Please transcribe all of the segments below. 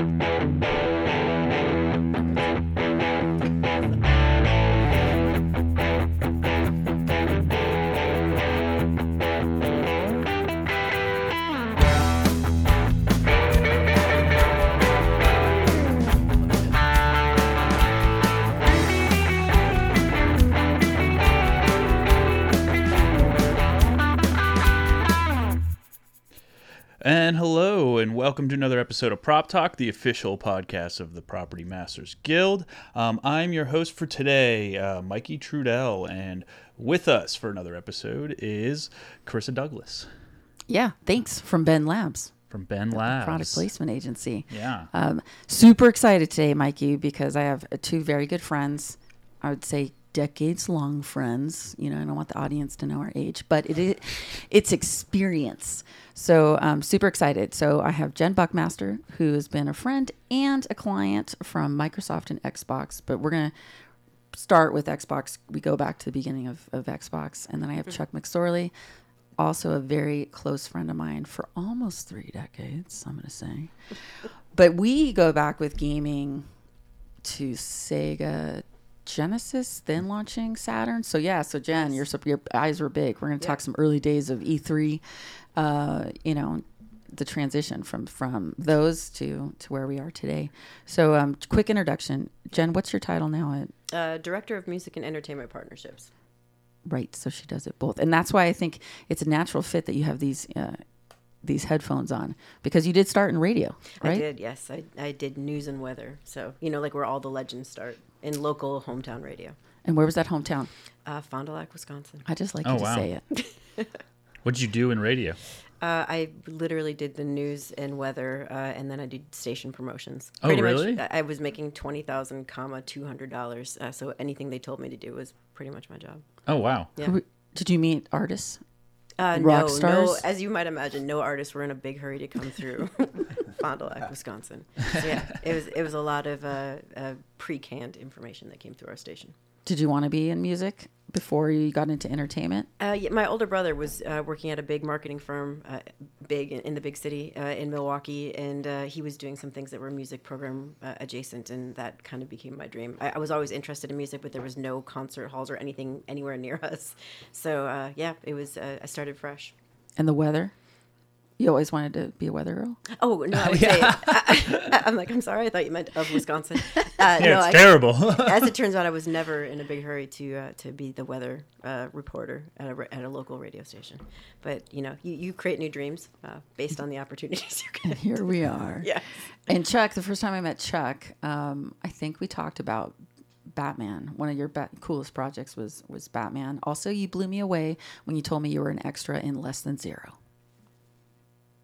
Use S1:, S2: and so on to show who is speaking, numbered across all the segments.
S1: And welcome to another episode of Prop Talk, the official podcast of the Property Masters Guild. Um, I'm your host for today, uh, Mikey Trudel, and with us for another episode is Caressa Douglas
S2: Yeah, thanks from Ben Labs,
S1: from Ben Labs.
S2: product placement agency.
S1: Yeah.
S2: Um, super excited today, Mikey, because I have two very good friends. I would say decades long friends. You know, I don't want the audience to know our age, but it is it's experience. So I'm super excited. So I have Jen Buckmaster, who has been a friend and a client from Microsoft and Xbox, but we're gonna start with Xbox. We go back to the beginning of, of Xbox, and then I have mm-hmm. Chuck McSorley, also a very close friend of mine for almost three decades. I'm gonna say, but we go back with gaming to Sega Genesis, then launching Saturn. So yeah, so Jen, your your eyes were big. We're going to talk some early days of E3. Uh, you know, the transition from from those to to where we are today. So um, quick introduction, Jen. What's your title now? At
S3: Uh, Director of Music and Entertainment Partnerships.
S2: right, so she does it both, and that's why I think it's a natural fit that you have these. Uh, these headphones on because you did start in radio, right?
S3: I did, yes. I, I did news and weather. So, you know, like where all the legends start in local hometown radio.
S2: And where was that hometown?
S3: Uh, Fond du Lac, Wisconsin.
S2: I just like
S1: Oh,
S2: you to
S1: wow.
S2: say it.
S1: what did you do in radio?
S3: Uh, I literally did the news and weather, uh, and then I did station promotions.
S1: Oh,
S3: Pretty
S1: really?
S3: Much, I I was making twenty thousand, comma two hundred dollars. Uh, so anything they told me to do was pretty much my job.
S1: Oh, wow.
S3: Yeah.
S2: Did you meet artists?
S3: Uh,
S2: Rock
S3: no,
S2: stars?
S3: no. As you might imagine, no artists were in a big hurry to come through Fond du Lac, Wisconsin. So yeah, it was it was a lot of uh, uh, pre-canned information that came through our station.
S2: Did you want to be in music before you got into entertainment?
S3: Uh, yeah, my older brother was uh, working at a big marketing firm, uh, big in, in the big city uh, in Milwaukee, and uh, he was doing some things that were music program uh, adjacent, and that kind of became my dream. I, I was always interested in music, but there was no concert halls or anything anywhere near us. So uh, yeah, it was. Uh, I started fresh.
S2: And the weather? You always wanted to be a weather girl?
S3: Oh no, I would say. I, am like, I'm sorry, I thought you meant of Wisconsin. Uh,
S1: Yeah,
S3: no,
S1: it's
S3: I-
S1: terrible.
S3: as it turns out, I was never in a big hurry to uh, to be the weather uh, reporter at a, at a local radio station. But you know, you, you create new dreams uh, based on the opportunities you
S2: And
S3: get.
S2: here we are.
S3: Yeah.
S2: And Chuck, the first time I met Chuck, um, I think we talked about Batman. One of your ba- coolest projects was was Batman. Also, you blew me away when you told me you were an extra in Less Than Zero.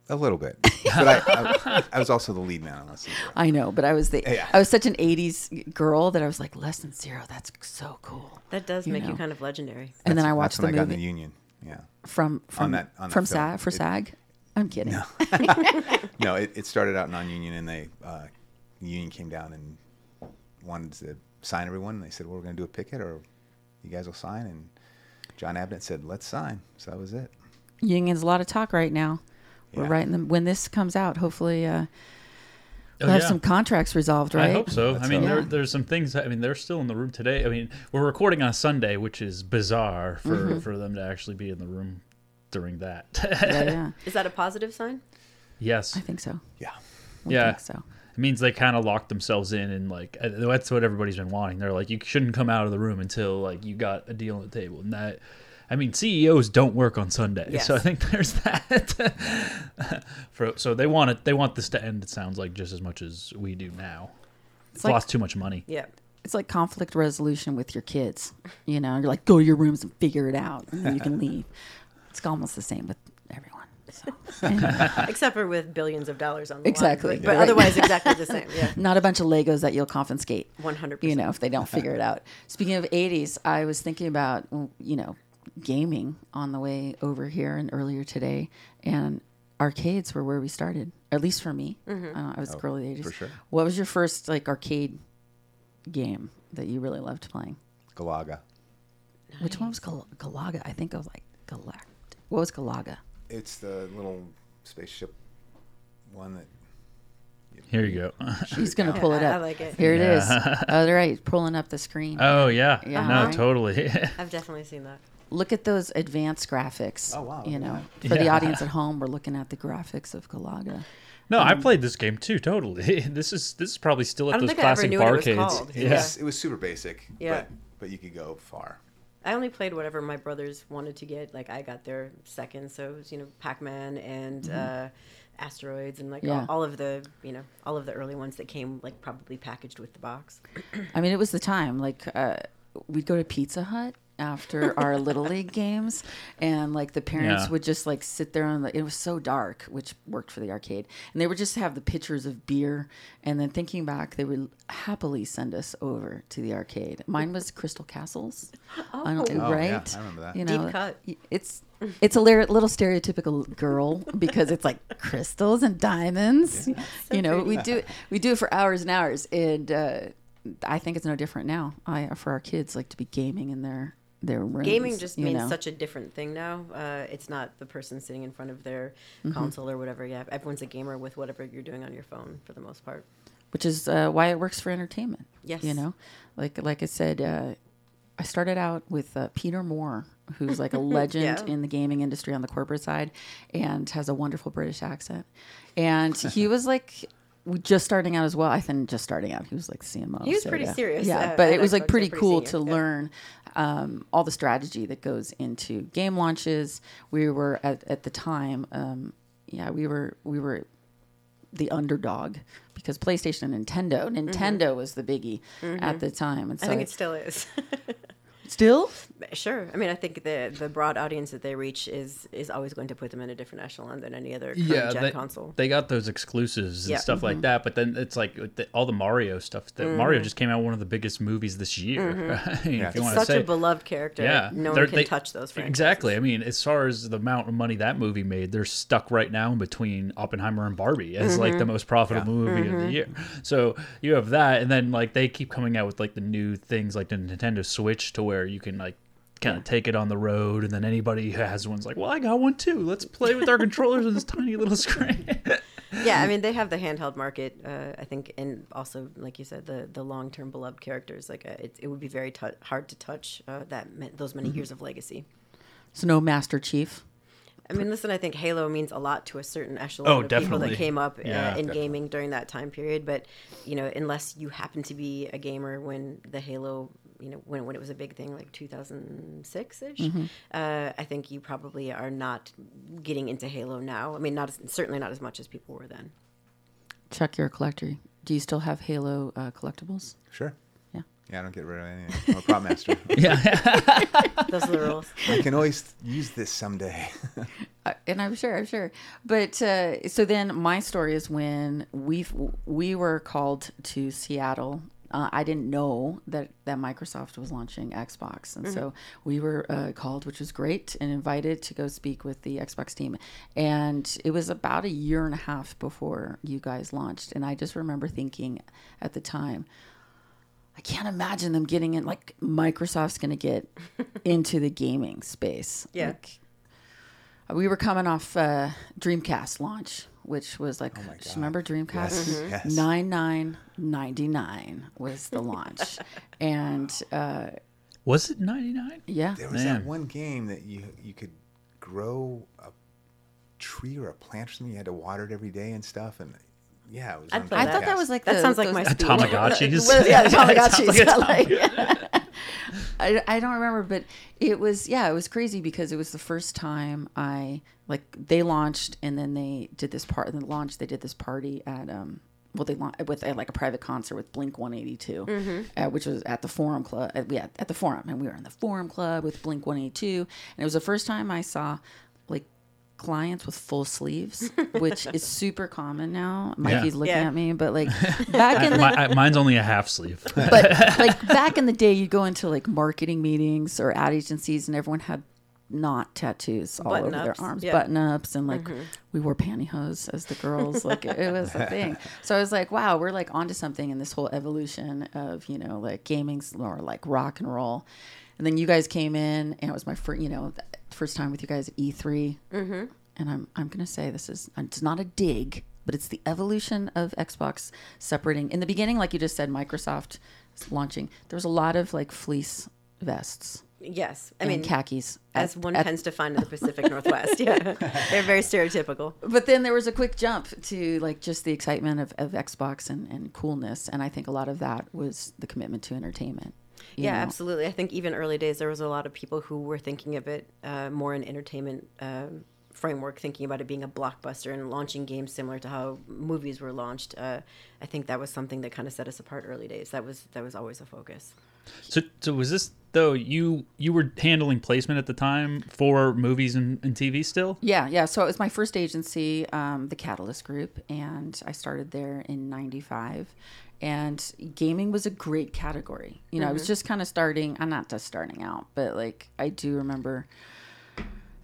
S4: A little bit, but I, I, I was also the lead man on Less Than Zero.
S2: I know, but I was the
S4: Yeah.
S2: I was such an '80s girl that I was like Less Than Zero. That's so cool.
S3: That does
S2: You
S3: make
S2: know.
S3: you kind of legendary.
S2: And then I
S4: That's
S2: watched the
S4: when I got in the union. Yeah.
S2: from from
S4: that- on that
S2: from
S4: film.
S2: SAG for
S4: It-
S2: SAG. I'm kidding.
S4: No, it, it started out non-union, and they uh, the union came down and wanted to sign everyone. And they said, "Well, we're going to do a picket, or you guys will sign." And Jon Avnet said, "Let's sign." So that was it.
S2: Union's a lot of talk right now. We're
S4: Yeah.
S2: right in the when this comes out. Hopefully, uh,
S1: Oh,
S2: we'll have
S1: yeah.
S2: some contracts resolved, right?
S1: I hope so. I mean, there, there's some things. I mean, they're still in the room today. I mean, we're recording on Sunday, which is bizarre for
S2: Mm-hmm.
S1: for them to actually be in the room during that.
S2: Yeah, yeah.
S3: Is that a positive sign?
S1: yes,
S2: I think so.
S4: Yeah.
S2: We
S1: Yeah.
S2: think so.
S1: it means they kind of locked themselves in, and like uh, that's what everybody's been wanting. They're like, you shouldn't come out of the room until like you got a deal on the table, and that. I mean, CEOs don't work on Sunday, so I think there's that. For, so they want it. They want this to end. It sounds like just as much as we do now. It's
S2: like-
S1: lost too much money.
S3: Yeah.
S2: It's like conflict resolution with your kids. You know, you're like, go to your rooms and figure it out, and you can leave. It's almost the same with everyone. So, anyway,
S3: Except for with billions of dollars on the
S2: Exactly.
S3: line. But, but
S2: Right.
S3: otherwise, exactly the same. Yeah.
S2: not a bunch of Legos that you'll confiscate.
S3: 100%.
S2: You know, if they don't figure it out. Speaking of 80s, I was thinking about, you know, gaming on the way over here and earlier today, and arcades were where we started. At least for me, uh, I was a girl of the 80s.
S4: for sure.
S2: What was your first like arcade game that you really loved playing?
S4: Galaga.
S2: Which one was Gal- Galaga? I think I was like Galact. What was Galaga?
S4: It's the little spaceship one that you
S1: Here you go.
S2: She's gonna pull it up.
S3: I like it.
S2: Here it is. Oh, right, pulling up the screen.
S1: oh yeah.
S2: Yeah.
S1: No,
S2: Uh-huh.
S1: totally.
S3: I've definitely seen that.
S2: Look at those advanced graphics.
S4: Oh, wow,
S2: You
S4: look at
S2: know, for the audience at home, we're looking at the graphics of Galaga.
S1: no,
S2: Um,
S1: I played this game too. Totally. This is this is probably still
S3: I
S1: at those
S3: think I ever
S1: classic
S3: knew what it
S1: barcades.
S3: called.
S4: It,
S1: Yeah.
S4: was, it was super basic.
S3: Yeah.
S4: But, but you could go far.
S3: I only played whatever my brothers wanted to get. Like I got their second, so it was you know Pac-Man and uh, Asteroids and like
S2: Mm-hmm. Yeah.
S3: all, all of the you know all of the early ones that came like probably packaged with the box.
S2: I mean, it was the time. Like, uh, we'd go to Pizza Hut after our little league games, and like the parents
S1: Yeah.
S2: would just like sit there on the it was so dark, which worked for the arcade, and they would just have the pitchers of beer, and then thinking back, they would happily send us over to the arcade. Mine was Crystal Castles, I don't-
S4: Oh, yeah,
S2: right?
S4: I remember that.
S2: You
S3: Deep
S2: know,
S3: cut.
S2: It's it's a lir- little stereotypical girl because it's like crystals and diamonds. you know, we do we do it for hours and hours, and uh, I think it's no different now. I for our kids like to be gaming in their their rooms.
S3: Gaming just means
S2: know?
S3: such a different thing now. Uh, it's not the person sitting in front of their
S2: Mm-hmm.
S3: console or whatever. Yeah, everyone's a gamer with whatever you're doing on your phone for the most part.
S2: which is uh, why it works for entertainment.
S3: Yes.
S2: you know, like like I said, uh, I started out with uh, Peter Moore, who's like a legend
S3: Yeah.
S2: in the gaming industry on the corporate side, and has a wonderful British accent, and he was like. Just starting out as well. I think just starting out, he was like CMO.
S3: He was
S2: so,
S3: pretty
S2: yeah.
S3: serious,
S2: Yeah,
S3: uh,
S2: but it was like pretty cool to
S3: yeah.
S2: learn um, all the strategy that goes into game launches. We were at, at the time, um, yeah, we were we were the underdog because PlayStation and Nintendo. Nintendo was the biggie at the time, and so
S3: Mm-hmm. I think it still is.
S2: still.
S3: sure. I mean, I think the the broad audience that they reach is is always going to put them in a different echelon than any other
S1: Yeah,
S3: gen
S1: they,
S3: console.
S1: they got those exclusives and
S3: Yeah.
S1: stuff like that. But then it's like the, all the Mario stuff. That
S3: Mm-hmm.
S1: Mario just came out one of the biggest movies this year. if you want to
S3: such
S1: say,
S3: a beloved character.
S1: yeah,
S3: no
S1: they're-
S3: one can
S1: they-
S3: touch those franchises.
S1: Exactly. I mean, as far as the amount of money that movie made, they're stuck right now in between Oppenheimer and Barbie as like the
S3: Mm-hmm.
S1: most profitable movie of the year. So you have that, and then like they keep coming out with like the new things like the Nintendo Switch to where you can like kind of take it on the road, and then anybody who has one's like, well, I got one too. Let's play with our controllers on this tiny little screen.
S3: Yeah, I mean they have the handheld market. Uh, I think, and also like you said, the the long term beloved characters. Like uh, it, it would be very tou hard to touch uh, that me- those many
S2: Mm-hmm.
S3: years of legacy.
S2: So no Master Chief.
S3: I mean, listen, I think Halo means a lot to a certain echelon
S1: Oh,
S3: of people that came up
S1: Yeah.
S3: uh, in gaming during that time period. But you know, unless you happen to be a gamer when the Halo, you know, when when it was a big thing, like 2006 ish,
S2: Mm-hmm.
S3: uh, I think you probably are not getting into Halo now. I mean, not as, certainly not as much as people were then.
S2: Chuck, you're a collector. Do you still have Halo uh, collectibles?
S4: Sure.
S2: Yeah.
S4: Yeah, I don't get rid of anything. I'm a prop master. yeah.
S3: Those are the rules.
S4: I can always use this someday.
S2: Uh, and I'm sure, I'm sure. But uh, so then my story is when we we were called to Seattle. Uh, I didn't know that that Microsoft was launching Xbox, and so we were uh, called, which was great, and invited to go speak with the Xbox team. And it was about a year and a half before you guys launched, and I just remember thinking at the time. I can't imagine them getting in. Like Microsoft's going to get into the gaming space.
S3: Yeah.
S2: Like, we were coming off uh, Dreamcast launch, which was like,
S4: Oh my
S2: just remember Dreamcast?
S4: Yes, Mhm. yes.
S2: Nine nine ninety nine was the launch, and uh,
S1: Was it ninety nine?
S2: yeah,
S4: There was
S1: Man.
S4: that one game that you you could grow a tree or a plant or something. You had to water it every day and stuff. And yeah, it was.
S3: I'd
S4: on
S3: play
S2: I thought that was like
S3: That
S2: the-
S3: sounds like my speed.
S1: Tamagotchis.
S2: Well, yeah, the
S1: It
S2: Tamagotchis.
S1: like a
S2: Like- I, I don't remember, but it was yeah, it was crazy because it was the first time I like they launched and then they did this part. And then launched, they did this party at um. Well, they launched with uh, like a private concert with Blink One Eighty Two, uh, which was at the Forum Club. Uh, yeah, at the Forum, and we were in the Forum Club with Blink One Eighty Two, and it was the first time I saw like clients with full sleeves, which is super common now. Mikey's looking
S3: Yeah.
S2: at me, but like back in the
S1: My, I- mine's only a half sleeve.
S2: but like back in the day, you go into like marketing meetings or ad agencies, and everyone had not tattoos all over their arms,
S3: yeah. Mm-hmm.
S2: button ups, and like we wore pantyhose as the girls. Like it, it was a thing. So I was like, wow, we're like onto something in this whole evolution of you know like gaming or like rock and roll. And then you guys came in, and it was my first, you know, first time with you guys at E3. Mm-hmm. And I'm I'm gonna say this is it's not a dig but it's the evolution of Xbox separating. In the beginning, like you just said, Microsoft launching. There was a lot of like fleece vests.
S3: Yes, I
S2: and
S3: mean
S2: khakis.
S3: as
S2: at-
S3: one
S2: at-
S3: tends to find in the Pacific Northwest. Yeah, they're very stereotypical.
S2: but then there was a quick jump to like just the excitement of, of Xbox and, and coolness, and I think a lot of that was the commitment to entertainment.
S3: Yeah,
S2: know?
S3: absolutely. I think even early days there was a lot of people who were thinking of it uh, more in entertainment um framework, thinking about it being a blockbuster and launching games similar to how movies were launched. Uh, I think that was something that kind of set us apart early days. That was that was always a focus.
S1: So, so was this though? You you were handling placement at the time for movies and, and TV still?
S2: Yeah, yeah. So it was my first agency, um, the Catalyst Group, and I started there in '95. And gaming was a great category. You know, I was just kind of starting. I'm not just starting out, but like I do remember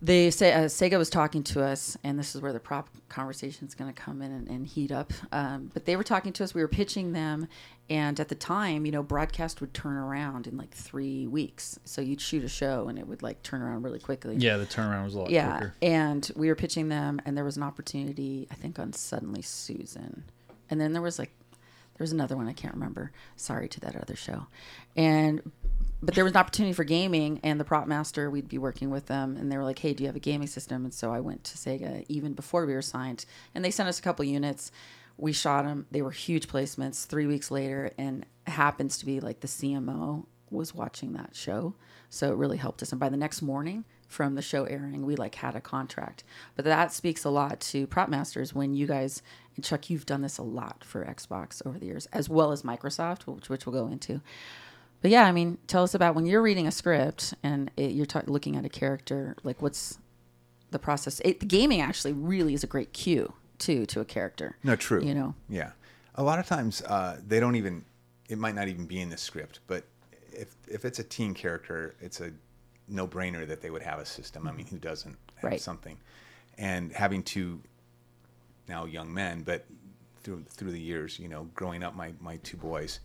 S2: they say uh, Sega was talking to us, and this is where the prop conversation is going to come in and, and heat up. Um, but they were talking to us. We were pitching them, and at the time, you know, broadcast would turn around in like three weeks. So you'd shoot a show, and it would like turn around really quickly.
S1: Yeah, the turnaround was a lot
S2: Yeah,
S1: quicker.
S2: and we were pitching them, and there was an opportunity, I think, on Suddenly Susan, and then there was like, was another one I can't remember. Sorry to that other show, and but there was an opportunity for gaming, and the prop master, we'd be working with them, and they were like, "Hey, do you have a gaming system?" And so I went to Sega even before we were signed, and they sent us a couple units. We shot them. They were huge placements. Three weeks later, and happens to be like the CMO was watching that show, so it really helped us. And by the next morning, from the show airing, we like had a contract. But that speaks a lot to prop masters when you guys and Chuck, you've done this a lot for Xbox over the years, as well as Microsoft, which, which we'll go into. But yeah, I mean, tell us about when you're reading a script and it, you're ta- looking at a character. Like, what's the process? It, the gaming actually really is a great cue too to a character.
S4: No, true.
S2: You know,
S4: Yeah. A lot of times uh, they don't even. It might not even be in the script, but if if it's a teen character, it's a no brainer that they would have a system. I mean, who doesn't have
S2: Right.
S4: something? And having to now young men, but through through the years, you know, growing up, my my two boys,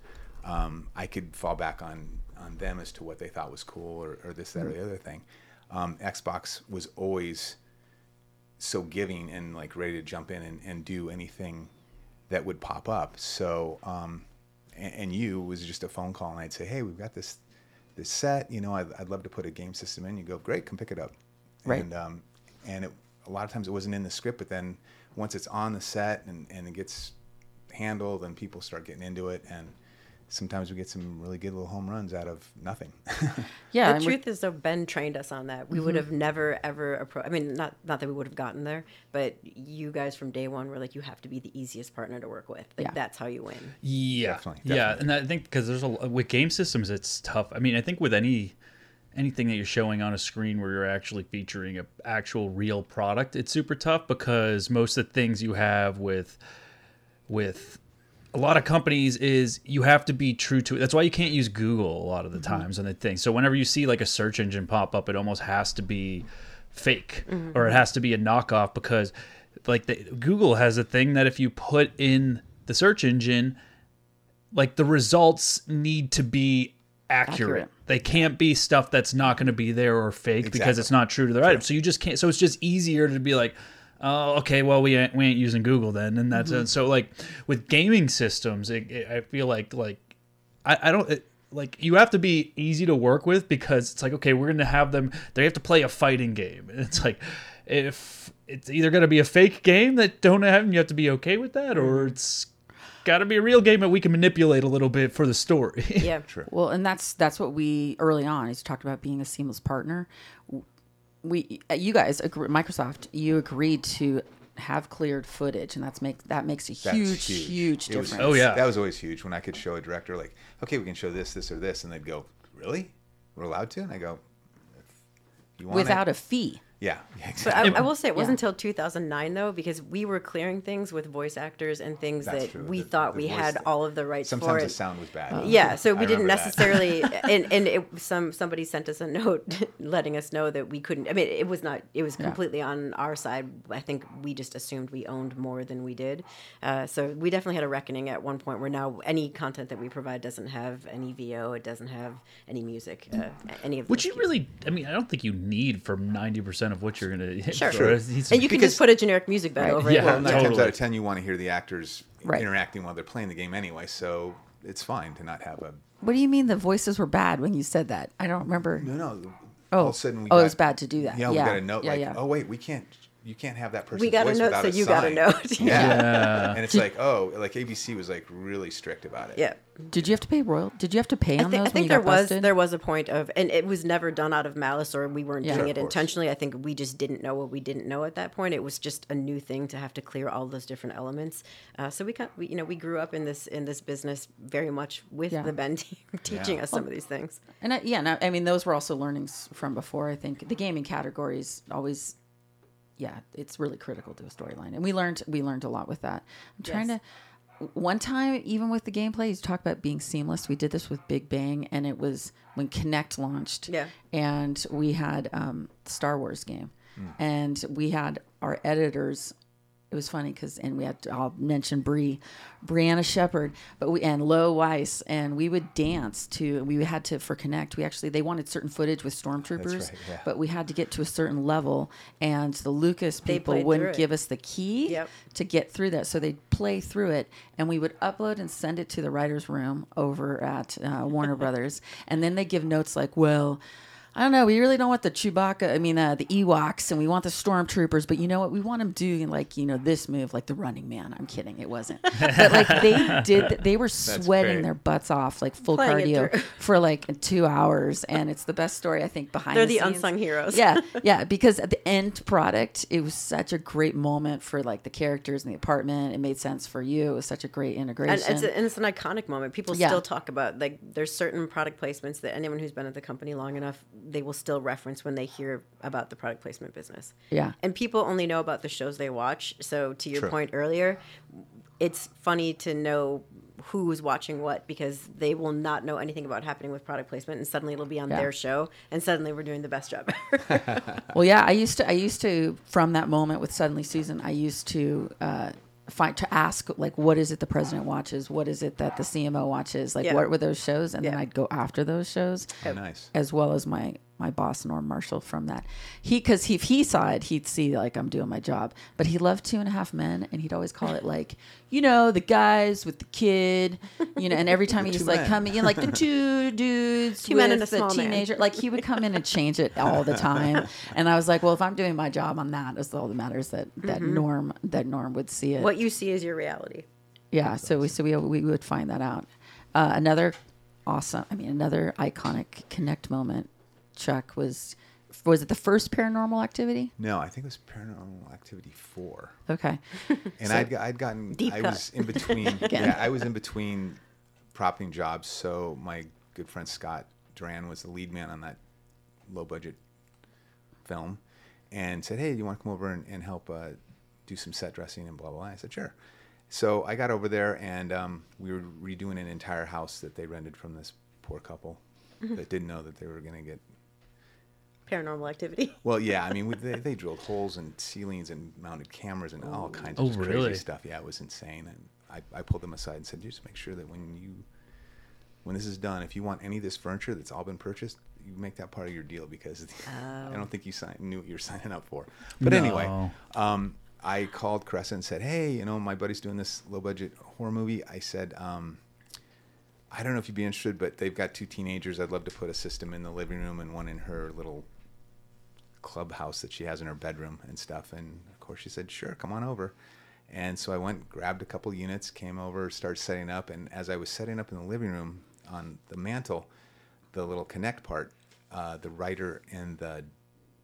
S4: um, I could fall back on on them as to what they thought was cool or, or this, that, or the other thing. Um, Xbox was always so giving and like ready to jump in and, and do anything that would pop up. So, um, and, and you was just a phone call, and I'd say, "Hey, we've got this this set. You know, I'd, I'd love to put a game system in." You go, "Great, come pick it up."
S2: Right.
S4: And um, and it, a lot of times it wasn't in the script, but then once it's on the set and, and it gets handled, and people start getting into it, and sometimes we get some really good little home runs out of nothing.
S2: yeah.
S3: the truth is, though, Ben trained us on that. We would mm-hmm. have never ever appro- I mean, not not that we would have gotten there, but you guys from day one were like, you have to be the easiest partner to work with. Like
S2: Yeah.
S3: that's how you win.
S1: Yeah,
S4: Definitely,
S1: yeah, and I think because there's a with game systems, it's tough. I mean, I think with any anything that you're showing on a screen where you're actually featuring a actual real product, it's super tough because most of the things you have with with a lot of companies is you have to be true to it. That's why you can't use Google a lot of the mm-hmm. times on the thing. So whenever you see like a search engine pop up, it almost has to be fake mm-hmm. or it has to be a knockoff because like the, Google has a thing that if you put in the search engine, like the results need to be accurate.
S2: Accurate.
S1: They can't be stuff that's not going to be there or fake because it's not true to their item. So you just can't. So it's just easier to be like, oh, okay, well we ain't, we ain't using Google then, and that's mm-hmm. it. So like with gaming systems, it, it, I feel like like I, I don't. It, like you have to be easy to work with because it's like okay we're gonna have them they have to play a fighting game and it's like if it's either gonna be a fake game that don't have and you have to be okay with that or mm-hmm. it's got to be a real game that we can manipulate a little bit for the story
S3: Yeah, true.
S2: Well, and that's that's what we early on. As you talked about being a seamless partner, we uh, you guys agree, Microsoft you agreed to have cleared footage, and that's make that makes a
S4: That's
S2: huge huge,
S4: It was-
S2: difference.
S1: Oh, yeah.
S4: that was always huge when I could show a director like, okay, we can show this, this, or this, and they'd go, really? We're allowed to? And I go, if you want
S2: without
S4: it.
S2: a fee.
S4: Yeah, yeah,
S3: But
S4: exactly.
S3: I, I will say it wasn't
S2: Yeah.
S3: until 2009 though, because we were clearing things with voice actors and things
S4: That's
S3: that
S4: true.
S3: we
S4: The-
S3: thought
S4: the
S3: we
S4: voice
S3: had all of the rights for
S4: Sometimes
S3: it.
S4: the sound was bad.
S3: yeah, so we
S4: I
S3: didn't necessarily, and and it, some somebody sent us a note letting us know that we couldn't. I mean, it was not. It was completely on our side. I think we just assumed we owned more than we did. Uh, so we definitely had a reckoning at one point where now any content that we provide doesn't have any VO, it doesn't have any music, uh, any of
S1: which you
S3: cues.
S1: really i mean i don't think you need for 90% of what you're gonna.
S3: Sure.
S1: or he's-
S3: And you can
S4: Because-
S3: just put a generic music bed
S2: Right.
S3: over
S1: Yeah,
S3: it.
S4: well, nine times
S1: totally.
S4: out of ten, you want to hear the actors
S2: Right.
S4: interacting while they're playing the game anyway. So it's fine to not have a.
S2: What do you mean the voices were bad when you said that? I don't remember.
S4: No, no.
S2: Oh.
S4: all of a sudden we
S2: Oh, it was bad to do that.
S4: Yeah,
S2: Yeah.
S4: we got a note
S2: Yeah,
S4: like,
S2: yeah.
S4: oh wait, we can't. You can't have that person.
S3: We got a note, so
S4: a
S3: you got a note.
S4: Yeah.
S1: Yeah.
S4: and it's like, oh, like ABC was like really strict about it.
S3: Yeah.
S2: Did you have to pay royal? Did you have to pay
S3: I
S2: on
S3: think,
S2: those
S3: I
S2: when
S3: think
S2: you
S3: there
S2: got
S3: was
S2: busted?
S3: there was a point of, and it was never done out of malice or we weren't
S2: Yeah.
S3: doing
S2: Sure,
S3: it intentionally. I think we just didn't know what we didn't know at that point. It was just a new thing to have to clear all those different elements. Uh, so we got, we, you know, we grew up in this in this business very much with
S2: Yeah.
S3: the Ben team teaching
S4: Yeah.
S3: us some of these things.
S2: And I, yeah, and I, I mean those were also learnings from before. I think the gaming categories always, yeah, it's really critical to a storyline, and we learned we learned a lot with that. I'm trying
S3: Yes.
S2: to. One time, even with the gameplay, you talk about being seamless. We did this with Big Bang, and it was when Kinect launched.
S3: Yeah.
S2: and we had um, Star Wars game, and we had our editors. It was funny because, and we had to, I'll mention Bree, Brianna Shepard, but we and Lo Weiss, and we would dance to. We had to for Kinect. We actually they wanted certain footage with stormtroopers,
S4: right, yeah.
S2: but we had to get to a certain level, and the Lucas people wouldn't give us the key
S3: Yep.
S2: to get through that. So they'd play through it, and we would upload and send it to the writers' room over at uh, Warner Brothers, and then they give notes like, "Well." I don't know. We really don't want the Chewbacca. I mean, uh, the Ewoks, and we want the stormtroopers. But you know what? We want them doing like you know this move, like the Running Man. I'm kidding. It wasn't. But like they did. They were sweating their butts off, like full
S3: Playing
S2: cardio for like two hours, and it's the best story I think behind.
S3: They're
S2: the,
S3: the unsung heroes.
S2: Yeah, yeah. Because at the end product, it was such a great moment for like the characters in the apartment. It made sense for you. It was such a great integration.
S3: And it's, a, and it's an iconic moment. People
S2: Yeah.
S3: still talk about like there's certain product placements that anyone who's been at the company long enough they will still reference when they hear about the product placement business.
S2: Yeah.
S3: And people only know about the shows they watch. So to your
S4: True.
S3: point earlier, it's funny to know who's watching what because they will not know anything about happening with product placement and suddenly it'll be on
S2: Yeah.
S3: their show and suddenly we're doing the best job.
S2: Well, yeah, I used to. I used to from that moment with Suddenly Susan. I used to uh, find to ask like, what is it the president watches? What is it that the CMO watches? Like,
S3: Yeah.
S2: what were those shows? And then I'd go after those shows.
S4: Oh, nice.
S2: as well as my my boss Norm Marshall from that. He because he, if he saw it, he'd see like I'm doing my job. But he loved Two and a Half Men, and he'd always call it like you know the guys with the kid, you know. And every time
S4: The
S2: he's
S4: two
S2: like
S4: men.
S2: coming in, like the two dudes,
S3: Two men and
S2: with
S3: a small
S2: the
S3: man.
S2: teenager, like he would come in and change it all the time. And I was like, well, if I'm doing my job on that, that's all that matters. That that Norm that Norm would see it.
S3: what you see is your reality.
S2: Yeah, so we so we we would find that out. Uh, another awesome, I mean, another iconic Kinect moment. Chuck was was it the first Paranormal Activity?
S4: No, I think it was Paranormal Activity four.
S2: Okay,
S4: and I'd, I'd gotten
S3: Deep
S4: I
S3: cut.
S4: was in between yeah I was in between propping jobs so my good friend Scott Duran was the lead man on that low budget film and said hey do you want to come over and, and help uh, do some set dressing and blah blah blah I said sure so I got over there and um, we were redoing an entire house that they rented from this poor couple
S3: Mm-hmm.
S4: that didn't know that they were going to get
S3: Paranormal activity.
S4: well, yeah, I mean, they, they drilled holes in ceilings and mounted cameras and all kinds of
S1: Oh, really?
S4: crazy stuff. Yeah, it was insane. And I, I pulled them aside and said, just make sure that when you, when this is done, if you want any of this furniture that's all been purchased, you make that part of your deal because I don't think you sign, knew what you're signing up for. But anyway, um, I called Caressa and said, hey, you know, my buddy's doing this low budget horror movie. I said, um, I don't know if you'd be interested, but they've got two teenagers. I'd love to put a system in the living room and one in her little clubhouse that she has in her bedroom and stuff. And of course, she said, "Sure, come on over." And so I went, grabbed a couple units, came over, started setting up. And as I was setting up in the living room on the mantle, the little Kinect part, uh, the writer and the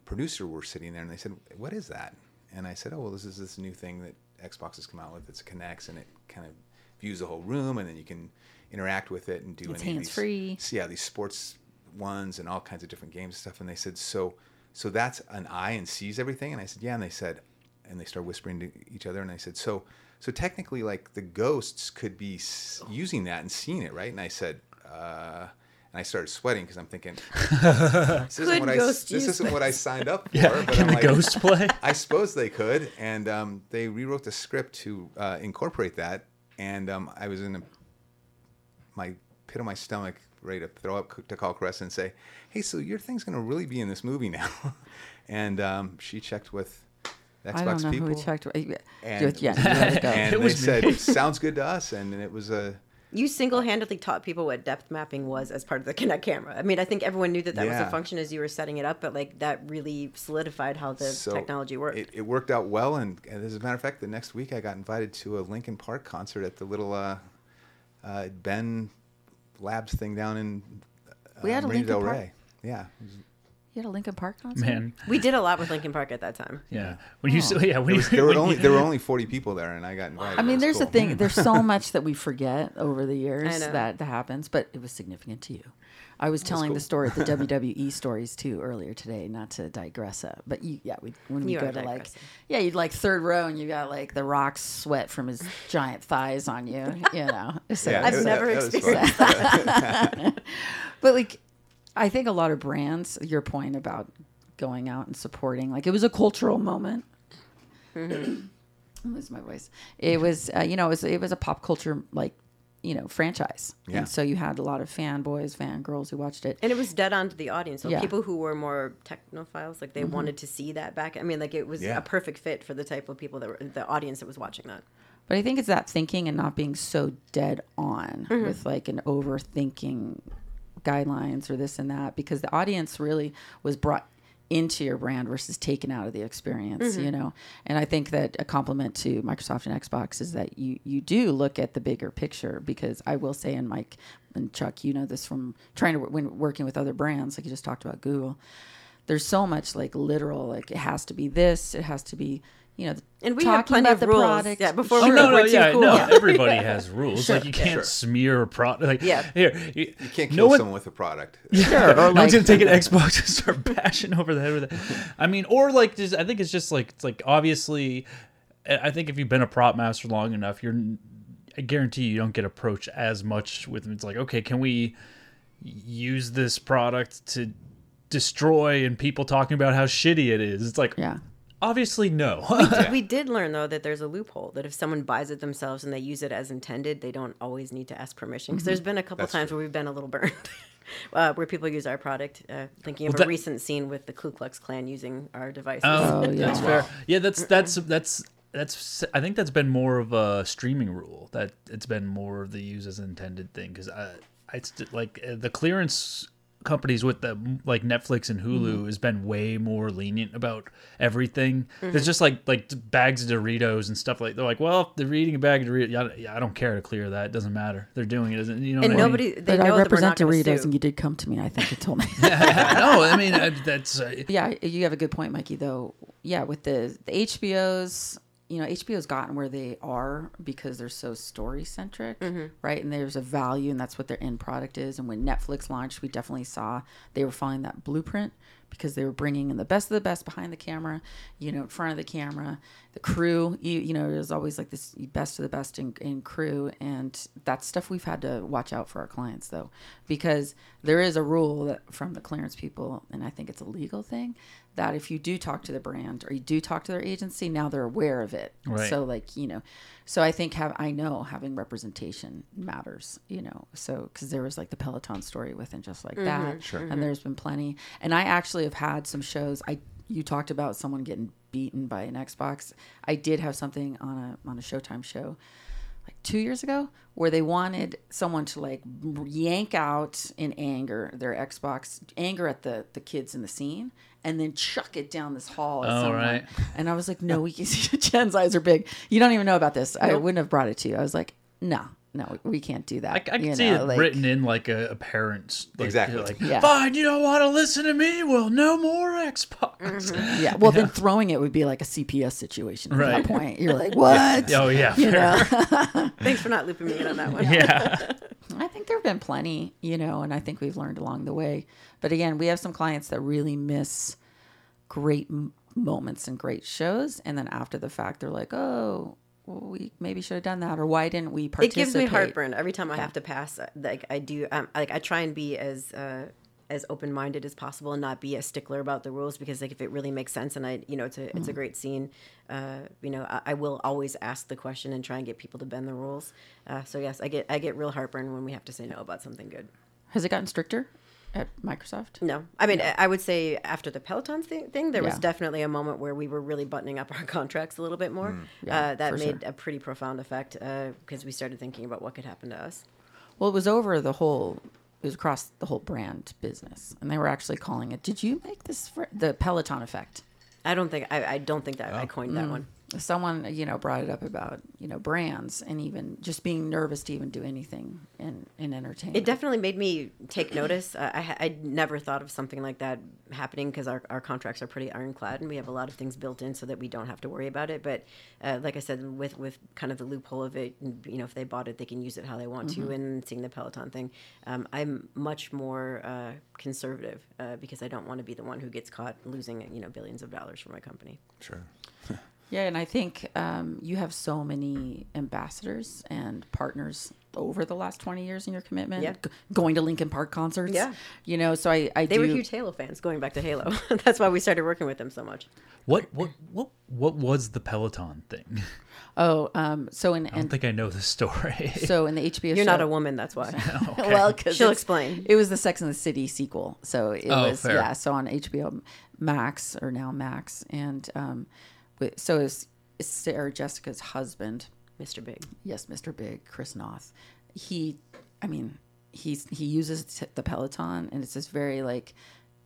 S4: producer were sitting there, and they said, "What is that?" And I said, "Oh, well, this is this new thing that Xbox has come out with. It's Kinects, and it kind of views the whole room, and then you can interact with it and do
S2: It's
S4: these-
S2: hands-free.
S4: so, yeah, these sports ones and all kinds of different games and stuff. And they said, so, so that's an eye and sees everything. And I said, yeah. And they said, and they started whispering to each other. And I said, so, so technically, like the ghosts could be s- using that and seeing it, right? And I said, uh, and I started sweating because I'm thinking, this isn't what I this isn't what I signed up for.
S1: Yeah,
S4: but
S1: can
S4: I'm
S1: the
S4: like,
S1: ghost play?
S4: I suppose they could, and um, they rewrote the script to uh, incorporate that. And um, I was in a, my pit of my stomach ready to throw up to call Caressa and say, "Hey, so your thing's going to really be in this movie now?" and um, she checked with Xbox
S2: I don't know
S4: people.
S2: who we checked. with.
S4: And,
S2: yeah, you let it go.
S4: and
S1: It
S4: they
S1: was me.
S4: said, "Sounds good to us," and it was a.
S3: You single-handedly taught people what depth mapping was as part of the Kinect camera. I mean, I think everyone knew that that was a function as you were setting it up, but like that really solidified how the
S4: so
S3: technology worked.
S4: It, it worked out well, and, and as a matter of fact, the next week I got invited to a Linkin Park concert at the little uh, uh, Ben Labs thing down in uh,
S2: We had a
S4: Marina
S2: Linkin
S4: Del
S2: Park-
S4: Rey. Yeah,
S2: You had a Linkin Park concert.
S1: Man,
S3: we did a lot with Linkin Park at that time.
S1: yeah. When you
S2: Oh.
S1: s yeah, when
S4: there,
S1: you
S4: was, there were only
S1: you-
S4: there were only forty people there, and I got invited.
S2: I mean,
S4: was
S2: there's the
S4: cool.
S2: thing. There's so much that we forget over the years that, that happens, but it was significant to you. I was telling the story at the WWE stories too earlier today, not to digress. Uh, but you, yeah, we, when we go to like, yeah, you'd like third row and you got like the Rock's sweat from his giant thighs on you, you know. So
S4: Yeah,
S3: I've
S4: it-
S3: never
S4: that was
S3: experienced
S4: that.
S2: But like, I think a lot of brands. Your point about going out and supporting, like, it was a cultural moment. I lose my voice. It was, uh, you know, it was it was a pop culture like, you know, franchise,
S4: Yeah.
S2: and so you had a lot of fanboys, fangirls who watched it.
S3: And it was dead on to the audience. So
S2: Yeah.
S3: people who were more technophiles, like they mm-hmm. wanted to see that back. I mean, like it was
S4: Yeah.
S3: a perfect fit for the type of people that were the audience that was watching that.
S2: But I think it's that thinking and not being so dead on mm-hmm. with like an overthinking guidelines or this and that because the audience really was brought into your brand versus taken out of the experience, mm-hmm. you know. And I think that a compliment to Microsoft and Xbox is that you you do look at the bigger picture because I will say and Mike and Chuck, you know this from trying to when working with other brands like you just talked about Google. There's so much like literal like it has to be this, it has to be you know,
S3: And we had
S2: talking
S3: plenty
S2: about
S3: of
S2: the
S3: rules.
S2: product.
S3: Yeah, before
S1: Oh
S3: we
S1: no,
S3: were
S1: no,
S3: too
S1: yeah,
S3: cool.
S1: no.
S3: Yeah.
S1: Everybody has rules.
S2: Sure.
S1: Like you can't
S4: Sure.
S1: smear a product. Like
S3: Yeah.
S1: here, you,
S4: You can't
S1: no
S4: kill
S1: one-
S4: someone with a product.
S2: Sure, or
S1: no one's gonna take an Xbox and start bashing over the head with it. I mean, or like, just I think it's just like it's like obviously, I I think if you've been a prop master long enough, you're, I guarantee you don't get approached as much with. It's like, okay, can we use this product to destroy and people talking about how shitty it is? It's like,
S2: Yeah.
S1: Obviously no.
S3: We did learn though that there's a loophole that if someone buys it themselves and they use it as intended, they don't always need to ask permission. Because there's been a couple
S4: That's
S3: times where we've been a little burned, uh, where people use our product. Uh, thinking of
S1: Well,
S3: a recent scene with the Ku Klux Klan using our devices.
S1: Oh,
S2: Oh, yeah.
S1: that's fair. Yeah, that's that's that's that's. I think that's been more of a streaming rule. That it's been more of the use as intended thing because I, I like uh, the clearance companies with the like Netflix and Hulu
S2: Mm-hmm.
S1: has been way more lenient about everything.
S2: Mm-hmm.
S1: There's just like like bags of Doritos and stuff like they're like, well, if they're eating a bag of Doritos. Yeah, yeah, I don't care to clear that. It doesn't matter. They're doing it. Doesn't you know?
S3: and
S1: what I mean?
S3: nobody, they
S2: But
S3: know
S2: I represent
S3: not
S2: Doritos,
S3: sue.
S2: and you did come to me. I think you told me.
S1: no, I mean that's uh,
S2: yeah, you have a good point, Mikey. Though, yeah, with the the HBOs, you know, HBO's gotten where they are because they're so story centric, mm-hmm. right? And there's a value, and that's what their end product is. And when Netflix launched, we definitely saw they were following that blueprint because they were bringing in the best of the best behind the camera, you know, in front of the camera, the crew. You, you know, there's always like this best of the best in, in crew, and that's stuff we've had to watch out for our clients though, because there is a rule that from the clearance people, and I think it's a legal thing that if you do talk to the brand or you do talk to their agency, now they're aware of it.
S1: Right.
S2: So like you know, so I think have I know having representation matters. You know, so because there was like the Peloton story with and just like mm-hmm. that,
S4: Sure.
S2: and there's been plenty. And I actually have had some shows. I you talked about someone getting beaten by an Xbox. I did have something on a on a Showtime show like two years ago where they wanted someone to like yank out in anger their Xbox anger at the the kids in the scene and then chuck it down this hall at
S1: Oh,
S2: someone.
S1: right.
S2: And I was like, no, we can see Jen's eyes are big. You don't even know about this. I wouldn't have brought it to you. I was like, no, no, we can't do that.
S1: I, I can
S2: You
S1: see
S2: know,
S1: it
S2: like-
S1: written in like a, a parent's like,
S4: Exactly.
S1: Like,
S2: Yeah.
S1: fine, you don't want to listen to me. Well, no more Xbox. Mm-hmm.
S2: Yeah. Well, then throwing it would be like a CPS situation at
S1: Right.
S2: that point. You're like, what?
S1: Oh yeah,
S2: You
S1: fair.
S2: know,
S3: Thanks for not looping me in on that one.
S1: yeah.
S2: I think there have been plenty, you know, and I think we've learned along the way. But again, we have some clients that really miss great m- moments and great shows, and then after the fact, they're like, "Oh, well, we maybe should have done that, or why didn't we participate?
S3: It
S2: participate?"
S3: gives me heartburn every time I have to pass. uh, Like I do, um, like I try and be as uh, as open minded as possible and not be a stickler about the rules because like if it really makes sense and I, you know, it's a it's a great scene. Uh, you know, I, I will always ask the question and try and get people to bend the rules. Uh, so yes, I get I get real heartburn when we have to say no about something good.
S2: Has it gotten stricter at Microsoft?
S3: No, I mean, I I would say after the Peloton thing, thing there was definitely a moment where we were really buttoning up our contracts a little bit more.
S2: Yeah,
S3: uh, that made
S2: sure.
S3: a pretty profound effect because we started thinking about what could happen to us.
S2: Well, it was over the whole. It was across the whole brand business, and they were actually calling it. Did you make this for the Peloton effect?
S3: I don't think I, I don't think that
S2: Oh.
S3: I coined
S2: Mm.
S3: that one.
S2: Someone you know brought it up about you know brands and even just being nervous to even do anything in in entertainment.
S3: It definitely made me take notice. Uh, I ha- I never thought of something like that happening because our, our contracts are pretty ironclad and we have a lot of things built in so that we don't have to worry about it. But uh, like I said, with with kind of the loophole of it, you know, if they bought it, they can use it how they want to. And seeing the Peloton thing, um, I'm much more uh, conservative uh, because I don't want to be the one who gets caught losing you know billions of dollars for my company.
S4: Sure.
S2: Yeah, and I think um, you have so many ambassadors and partners over the last 20 years in your commitment.
S3: Yeah.
S2: G- going to Linkin Park concerts.
S3: Yeah.
S2: You know, so I, I
S3: They
S2: do.
S3: were huge Halo fans going back to Halo. That's why we started working with them so much.
S1: What what what what was the Peloton thing?
S2: Oh, um, so in,
S1: I don't
S2: in
S1: think I know the story.
S2: so in the HBO
S3: You're
S2: show,
S3: not a woman, that's why.
S2: well, because
S3: She'll explain.
S2: It was the Sex and the City sequel, so it
S1: Oh,
S2: was
S1: fair.
S2: yeah. So on HBO Max or now Max, and um, wi- so is, is Sarah Jessica's husband.
S3: Mr. Big.
S2: Yes, Mr. Big, Chris Noth. He, I mean, he's he uses the Peloton, and it's this very like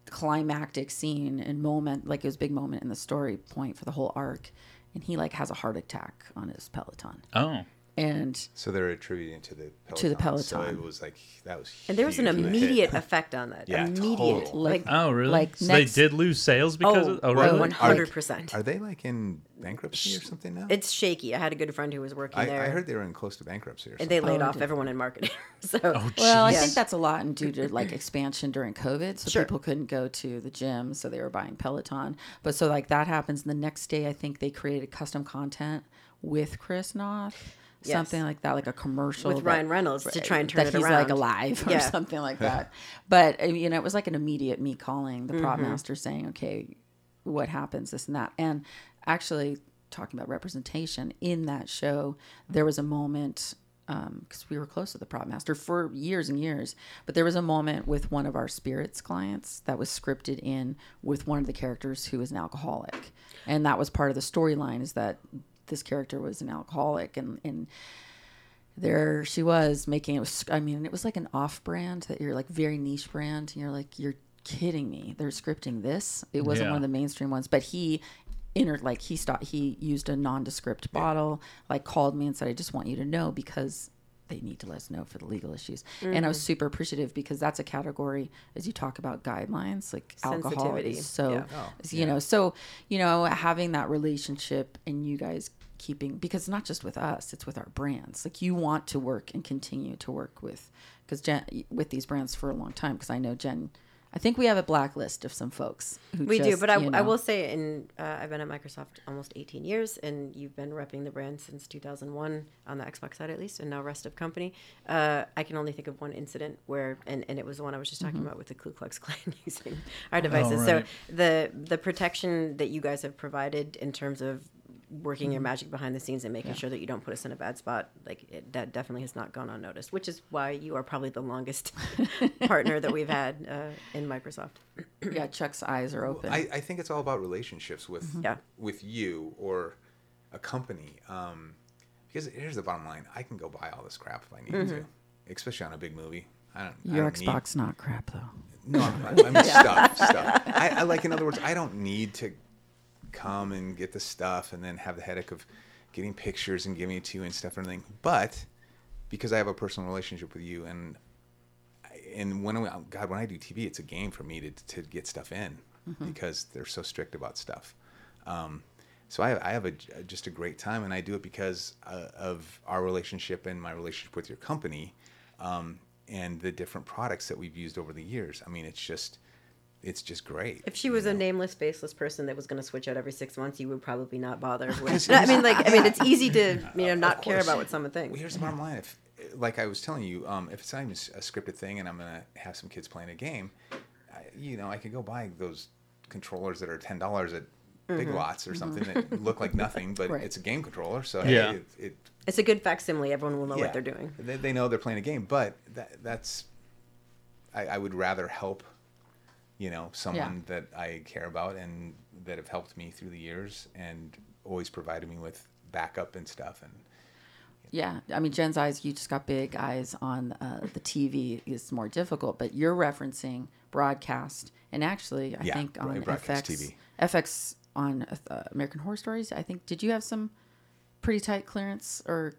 S2: climactic scene and moment, like it was a big moment in the story point for the whole arc. And he like has a heart attack on his Peloton,
S1: oh,
S2: and
S4: So they're attributing to the Peloton.
S2: To the
S4: So
S2: Peloton.
S4: it was like that was.
S3: And there was an
S4: huge of a hit.
S3: immediate effect on that.
S4: Yeah,
S3: immediate.
S4: total.
S3: Like,
S1: oh, really?
S2: like
S1: so
S2: next-
S1: they did lose sales because
S3: oh,
S1: of. Oh,
S3: oh
S1: really?
S3: Oh, one hundred percent.
S4: Are they like in bankruptcy or something now?
S3: It's shaky. I had a good friend who was working
S4: I,
S3: there.
S4: I heard they were in close to bankruptcy or
S3: and they laid
S2: Oh,
S3: off everyone in marketing. so
S1: Oh,
S2: Well, I think that's a lot and due to like expansion during COVID. So
S3: Sure.
S2: people couldn't go to the gym, so they were buying Peloton. But so like that happens. The next day, I think they created custom content with Chris Noth,
S3: Yes.
S2: something like that, like a commercial
S3: With
S2: that-
S3: Ryan Reynolds to try and turn
S2: that
S3: it
S2: he's like
S3: around.
S2: alive or
S3: Yeah.
S2: something like that. But you know, it was like an immediate me calling the prop
S3: Mm-hmm.
S2: master saying, "Okay, what happens? This and that." And actually talking about representation in that show, there was a moment because we were close to the prop master for years and years. But there was a moment with one of our spirits clients that was scripted in with one of the characters who is an alcoholic, and that was part of the storyline. Is that this character was an alcoholic, and and there she was making it was i mean it was like an off brand that you're like very niche brand and you're like you're kidding me. They're scripting this. It wasn't
S1: Yeah.
S2: one of the mainstream ones but he entered like he stopped he used a nondescript bottle like called me and said i just want you to know because they need to let us know for the legal issues. And i was mm-hmm. super appreciative because that's a category as you talk about guidelines like alcohol is so
S3: Yeah.
S4: Oh,
S2: you know so you know having that relationship and you guys keeping because it's not just with us it's with our brands. Like you want to work and continue to work with because jen with these brands for a long time because i know jen i think we have a blacklist of some folks who
S3: we do, but I,
S2: you
S3: I will say, in uh, I've been at Microsoft almost 18 years, and you've been repping the brand since 2001 on the Xbox side at least, and now rest of company. Uh, I can only think of one incident where, and, and it was the one I was just talking
S2: Mm-hmm.
S3: about with the Ku Klux Klan using our devices.
S1: right.
S3: So the the protection that you guys have provided in terms of working
S2: Mm-hmm.
S3: your magic behind the scenes and making sure that you don't put us in a bad spot like it, that definitely has not gone unnoticed which is why you are probably the longest partner that we've had uh, in microsoft
S2: yeah chuck's eyes are open
S4: I, I think it's all about relationships with
S3: Yeah.
S4: with you or a company. Um, because here's the bottom line: I can go buy all this crap if I need to, especially on a big movie. I don't. I
S2: your
S4: don't need-
S2: xbox not crap though
S4: No, I I mean stuff, stuff. I, I like, in other words, I don't need to come and get the stuff and then have the headache of getting pictures and giving it to you and stuff and everything. But because I have a personal relationship with you, and and when I, God, when I do TV, it's a game for me to to get stuff in because they're so strict about stuff. Um, so I, I have a, just a great time, and I do it because uh, of our relationship and my relationship with your company, um, and the different products that we've used over the years. I mean, it's just, it's just great.
S3: If she
S4: you
S3: was a
S4: know?
S3: nameless, faceless person that was going to switch out every six months, you would probably not bother. With, I mean, like, I mean, it's easy to you know not care about what someone thinks.
S4: Well,
S3: thinks.
S4: here's the bottom line: if, like I was telling you, um, if it's not even a scripted thing, and I'm gonna have some kids playing a game, I, you know, I could go buy those controllers that are ten dollars at Big Lots or something that look like nothing, but
S2: Right.
S4: it's a game controller. So
S1: Yeah.
S4: hey, it, it
S3: It's a good facsimile. Everyone will know
S4: yeah,
S3: what they're doing.
S4: They, they know they're playing a game, but that that's I, I would rather help, you know, someone that I care about and that have helped me through the years and always provided me with backup and stuff. And
S2: Yeah, I mean Jen's eyes. You just got big eyes on uh, the TV. is more difficult, but you're referencing broadcast, and actually, I
S4: Yeah,
S2: think on FX,
S4: TV.
S2: FX on uh, American Horror Stories. I think did you have some pretty tight clearance or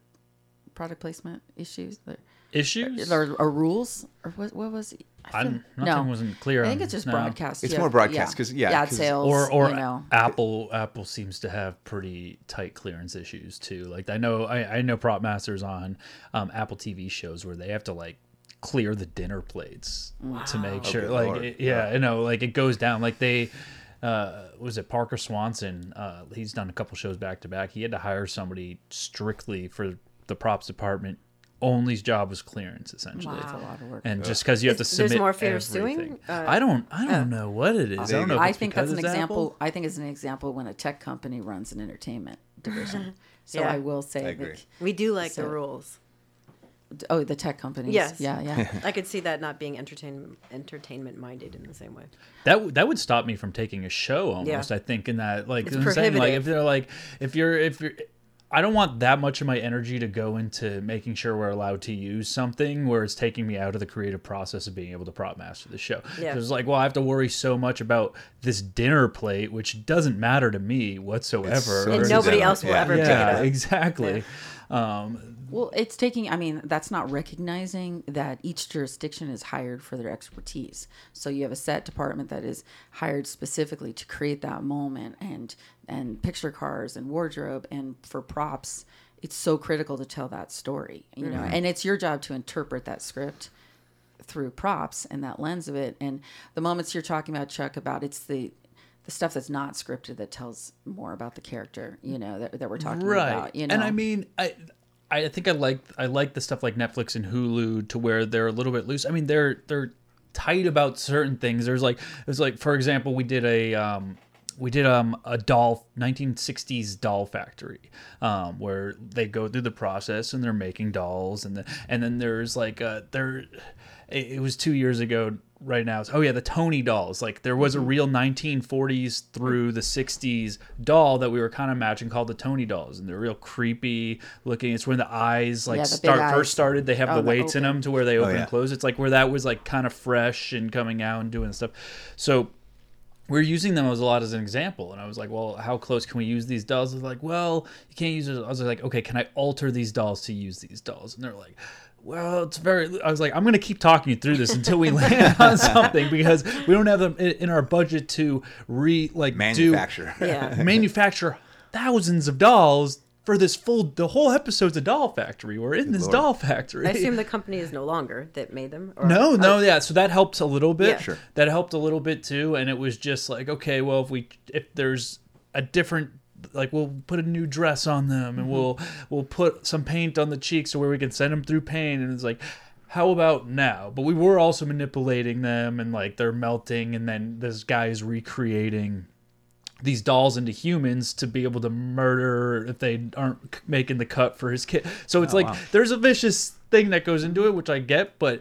S2: product placement issues
S1: Issues?
S2: or, or rules or what? What was? I
S1: I'm-
S2: feel-
S1: nothing wasn't clear
S2: I think
S1: on-
S2: it's just
S1: no.
S2: broadcast.
S4: It's
S2: You
S4: more broadcast because yeah,
S2: ad
S4: 'cause-
S2: sales
S1: or or
S2: you know.
S1: Apple Apple seems to have pretty tight clearance issues too. Like I know I, I know prop masters on um, Apple TV shows where they have to like clear the dinner plates to make sure
S4: good
S1: like
S4: Lord.
S1: it- yeah, you know like it goes down like they uh was it Parker Swanson uh he's done a couple shows back to back he had to hire somebody strictly for the props department only job was clearance essentially Wow.
S2: That's a lot of work.
S1: and just because you have to
S3: Is- there's
S1: submit
S3: more fear of suing?
S1: everything.
S3: Uh,
S1: I don't I don't know what it is. I don't know.
S2: I think
S1: because
S2: that's an example.
S1: Apple.
S2: I think it's an example when a tech company runs an entertainment division. So
S3: Yeah.
S2: I will say,
S4: I agree.
S2: that,
S3: We do like
S2: So-
S3: the rules.
S2: oh, the tech companies.
S3: Yes.
S2: Yeah, yeah.
S3: I could see that not being entertainment entertainment minded in the same way.
S1: That w- that would stop me from taking a show almost.
S3: Yeah.
S1: I think in that like
S3: It's
S1: I'm saying, like if
S3: prohibitive.
S1: they're like if you're if you're I don't want that much of my energy to go into making sure we're allowed to use something where it's taking me out of the creative process of being able to prop master the show.
S3: Yeah.
S1: It's like, well, I have to worry so much about this dinner plate, which doesn't matter to me whatsoever.
S4: so
S3: And
S1: Or-
S3: nobody else will
S4: Yeah.
S3: ever pick it
S1: yeah,
S3: up.
S1: exactly. Um,
S2: Well, it's taking, I mean, that's not recognizing that each jurisdiction is hired for their expertise. So you have a set department that is hired specifically to create that moment and and picture cars and wardrobe and for props. It's so critical to tell that story, you know, and it's your job to interpret that script through props and that lens of it. And the moments you're talking about, Chuck, about it's the the stuff that's not scripted that tells more about the character, you know, that, that we're talking
S1: right.
S2: about. You know,
S1: and i mean i i think i like i like the stuff like netflix and hulu to where they're a little bit loose. I mean they're they're tight about certain things. There's like there's like for example we did a um we did um a doll 1960s doll factory um where they go through the process and they're making dolls and the, and then there's like uh there it, it was two years ago right now oh yeah the tony dolls. Like there was a mm-hmm. real 1940s through the 60s doll that we were kind of matching called the tony dolls and they're real creepy looking. It's when the eyes like
S2: Yeah, the
S1: start
S2: eyes.
S1: first started they have
S2: Oh,
S1: the
S2: the
S1: weights in them to where they oh, open
S4: yeah.
S1: and close. It's like where that was like kind of fresh and coming out and doing stuff. So we're using them as a lot as an example and i was like well how close can we use these dolls? They're like well you can't use it i was like okay can i alter these dolls to use these dolls? And they're like well it's very i was like i'm going to keep talking you through this until we land on something because we don't have them in in our budget to re like
S4: manufacture.
S3: Yeah.
S1: manufacture thousands of dolls for this full the whole episode's a doll factory we're in this
S4: Lord.
S1: doll factory
S3: I assume the company is no longer that made them. Or,
S1: no,
S3: oh,
S1: no, yeah. So that helped a little bit.
S3: Yeah.
S4: Sure.
S1: That helped a little bit too, and it was just like, okay, well, if we if there's a different like we'll put a new dress on them and mm-hmm. we'll we'll put some paint on the cheeks so where we can send them through pain and it's like how about now but we were also manipulating them and like they're melting and then this guy is recreating these dolls into humans to be able to murder if they aren't making the cut for his kid. So it's oh, like
S4: wow.
S1: there's a vicious thing that goes into it, which I get, but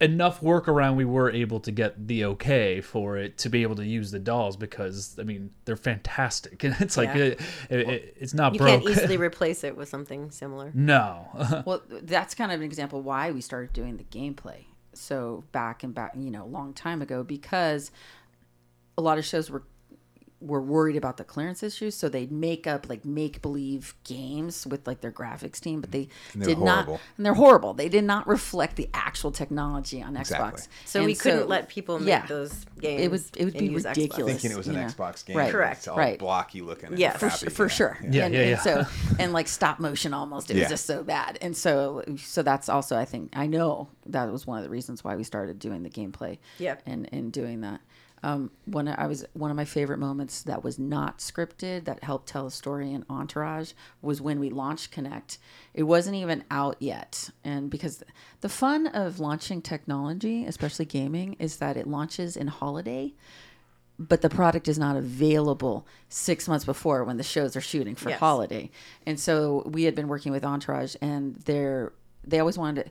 S1: enough workaround we were able to get the okay for it to be able to use the dolls because I mean they're fantastic and it's like
S3: Yeah.
S1: it, it, it- it's not broken.
S3: You
S1: broke.
S3: can't easily replace it with something similar.
S1: no,
S2: well that's kind of an example why we started doing the gameplay so back and back you know a long time ago because a lot of shows were were worried about the clearance issues so they'd make up like make believe games with like their graphics team but they mm-hmm.
S4: And they're
S2: did not and they're horrible they did not reflect the actual technology on
S4: Exactly.
S2: xbox
S3: So
S2: And
S3: we couldn't let people make
S2: yeah.
S3: those games.
S2: it would it would be
S3: use Xbox.
S2: ridiculous
S4: Thinking it was an
S2: you know.
S4: Xbox game.
S2: right
S3: Correct.
S4: It's all
S2: right
S4: blocky looking. And
S3: Yeah.
S2: for,
S4: crappy,
S2: for sure.
S1: Yeah,
S2: and,
S1: yeah,
S2: and so and like stop motion almost. It was just so bad. And so so that's also I think I know that was one of the reasons why we started doing the gameplay.
S3: Yep.
S2: And and doing that. Um, when I was one of my favorite moments that was not scripted that helped tell a story in Entourage was when we launched Kinect. It wasn't even out yet, and because the fun of launching technology, especially gaming, is that it launches in holiday but the product is not available six months before when the shows are shooting for
S3: Yes.
S2: holiday. And so we had been working with Entourage, and their they always wanted to.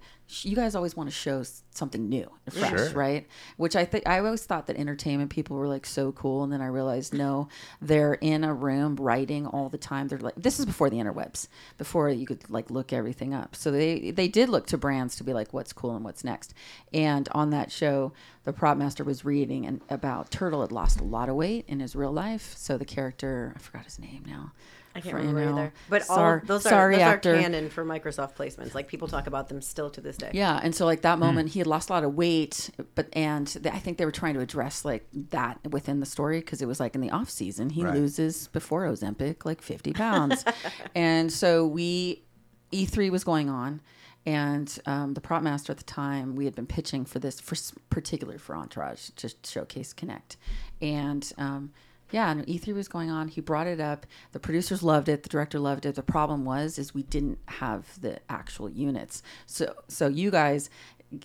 S2: You guys always want to show something new, and fresh,
S4: Sure.
S2: right? Which I think I always thought that entertainment people were like so cool, and then I realized no, they're in a room writing all the time. They're like this is before the interwebs, before you could like look everything up. So they they did look to brands to be like what's cool and what's next. And on that show, the prop master was reading and about Turtle had lost a lot of weight in his real life. So the character I forgot his name now.
S3: I can't
S2: For- you
S3: remember
S2: know,
S3: either. But all
S2: sor-
S3: those are those
S2: actor.
S3: are canon for Microsoft placements. Like people talk about them still to this day.
S2: Yeah, and so like that moment, he had lost a lot of weight, but and th- I think they were trying to address like that within the story because it was like in the off season he
S4: Right.
S2: loses before Ozempic like fifty pounds, and so we E3 was going on, and um, the prop master at the time we had been pitching for this for s- particularly for Entourage to showcase Kinect, and. Um, yeah, and E3 was going on. He brought it up. The producers loved it. The director loved it. The problem was is we didn't have the actual units. So so you guys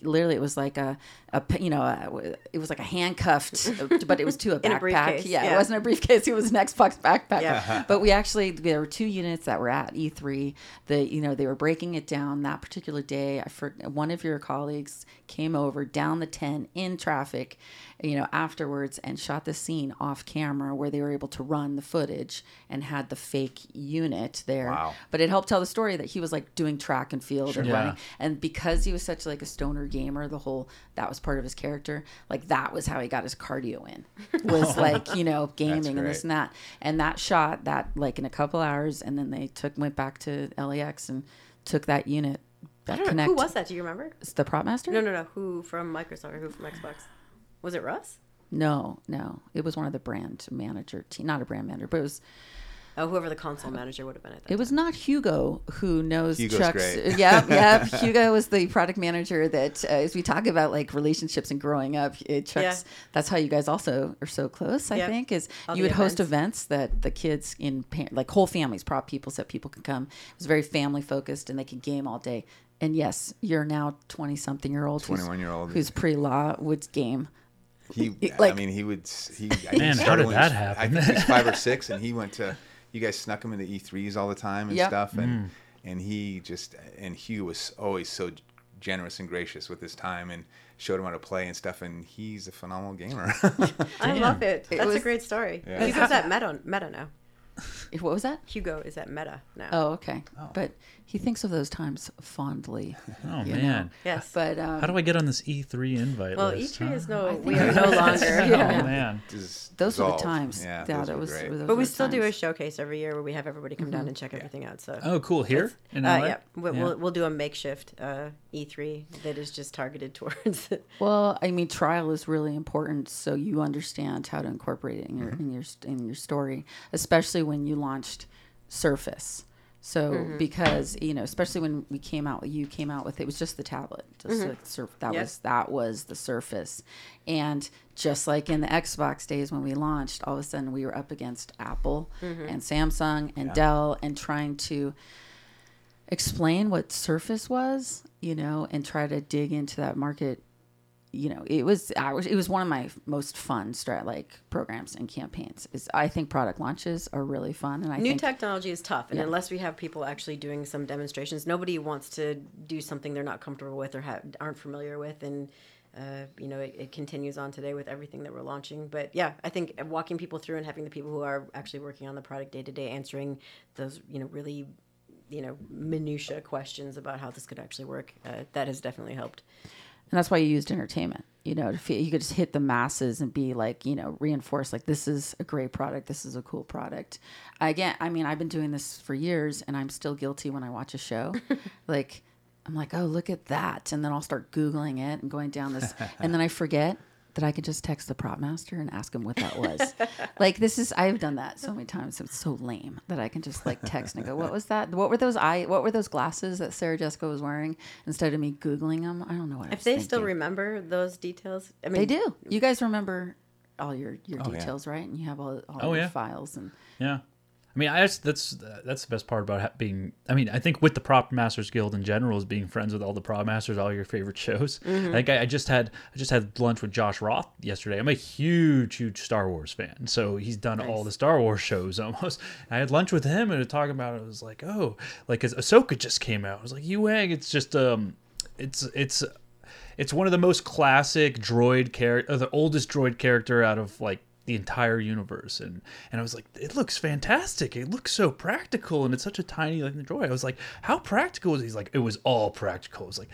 S2: literally it was like a, a p- you know uh, a, it was like a handcuffed uh, but it was to a
S3: In a
S2: backpack. yeah, it wasn't a briefcase. It was an xbox backpack.
S3: Yeah. Uh-huh.
S2: but we actually there were two units that were at e3 the you know they were breaking it down that particular day. I for one of your colleagues came over down the 10 in traffic you know afterwards and shot the scene off camera where they were able to run the footage and had the fake unit there.
S4: Wow.
S2: but it helped tell the story that he was like doing track and field and
S1: Yeah.
S2: running. And because he was such like a stoner gamer the whole that was part of his character like that was how he got his cardio in was like you know gaming and this and that and that shot that like in a couple hours and then they took went back to lax and took that unit
S3: I don't know, who was that? Do you remember?
S2: It's the prop master
S3: No, no, no. Who from Microsoft or who from Xbox? Was it Russ?
S2: no no it was one of the brand manager team not a brand manager but it was
S3: Oh, whoever the console manager would have been at that.
S2: It was not Hugo who knows
S4: Hugo's
S2: Chuck's.
S4: great.
S2: Yeah, yeah. Hugo was the product manager that, uh, as we talk about like relationships and growing up, it, Chuck's.
S3: Yeah.
S2: That's how you guys also are so close. I
S3: Yeah.
S2: think is
S3: All
S2: you
S3: the
S2: would host
S3: events.
S2: events that the kids in like whole families, prop people, so people could come. It was very family focused, and they could game all day. And yes, you're now twenty something year old,
S4: 21-year-old.
S2: who's pre law would game.
S4: He,
S2: Like-
S4: I mean, he would. He, I
S1: Man, how
S4: started
S1: did
S4: when
S1: that happen?
S4: I think he was five or six, and he went to. You guys snuck him into E3s all the time and
S2: Yep.
S4: stuff, and
S1: Mm.
S4: and he just and Hugh was always so generous and gracious with his time and showed him how to play and stuff, and he's a phenomenal gamer.
S3: I love it.
S2: It
S3: That's a great story.
S4: Yeah.
S3: Hugo's at Meta, Meta now.
S2: What was that?
S3: Hugo is at Meta now.
S2: Oh, okay. But he thinks of those times fondly.
S1: Oh
S2: you know.
S1: man,
S3: Yes.
S2: But um,
S1: how do I get on this E3 invite
S3: well,
S1: list?
S3: E3
S1: huh?
S3: is no. We are no longer.
S2: Yeah.
S1: Oh man,
S4: Dis-
S2: those were the times.
S4: Yeah,
S2: Yeah,
S4: those
S2: that was. those
S3: But we
S2: the
S3: still do a showcase every year where we have everybody come down and check everything out. So
S1: oh cool. Here in
S3: Uh,
S1: LA?
S3: yeah, we,
S1: Yeah.
S3: We'll, we'll do a makeshift uh, E3 that is just targeted towards.
S2: Well, I mean, trial is really important, so you understand how to incorporate it in your in your in your story, especially when you launched Surface. So mm-hmm. because you know, especially when we came out, you came out with it was just the tablet, just mm-hmm. like surf, that
S3: Yep.
S2: was that was the Surface, and just like in the Xbox days when we launched, all of a sudden we were up against Apple mm-hmm. and Samsung and Dell and trying to explain what Surface was, you know, and try to dig into that market. You know, it was I was it was one of my most fun strat like programs and campaigns. Is I think product launches are really fun, and I
S3: New
S2: think
S3: technology is tough, and
S2: Yeah.
S3: unless we have people actually doing some demonstrations, nobody wants to do something they're not comfortable with or ha- aren't familiar with. And uh, you know, it, it continues on today with everything that we're launching. But yeah, I think walking people through and having the people who are actually working on the product day to day answering those, you know, really, you know, minutia questions about how this could actually work, uh, that has definitely helped.
S2: And that's why you used entertainment. You know, to feel, you could just hit the masses and be like, you know, reinforce like this is a great product, this is a cool product. Again, I mean, I've been doing this for years, and I'm still guilty when I watch a show. like, I'm like, oh, look at that, and then I'll start googling it and going down this, and then I forget that I could just text the prop master and ask him what that was. like this is I've done that so many times. It's so lame that I can just like text and go, "What was that? What were those eye? What were those glasses that Sarah Jessica was wearing?" Instead of me googling them, I don't know what. I
S3: If
S2: was
S3: they still remember those details, I mean,
S2: They do. You guys remember all your your
S4: Oh, yeah.
S2: details, right? And you have all, all
S1: Oh,
S2: your
S1: yeah.
S2: files and
S1: yeah. I mean, I just, that's that's the best part about being. I mean, I think with the Prop Masters Guild in general is being friends with all the prop masters, all your favorite shows.
S3: Mm-hmm.
S1: Like I, I just had I just had lunch with Josh Roth yesterday. I'm a huge huge Star Wars fan, so he's done all the Star Wars shows almost. I had lunch with him and talking about it. I was like, oh, like 'cause Ahsoka just came out. I was like, Huyang, it's just um, it's it's it's one of the most classic droid character, the oldest droid character out of like the entire universe, and and I was like, it looks fantastic. It looks so practical, and it's such a tiny like droid. I was like, how practical is? it? He's like, it was all practical. I was like.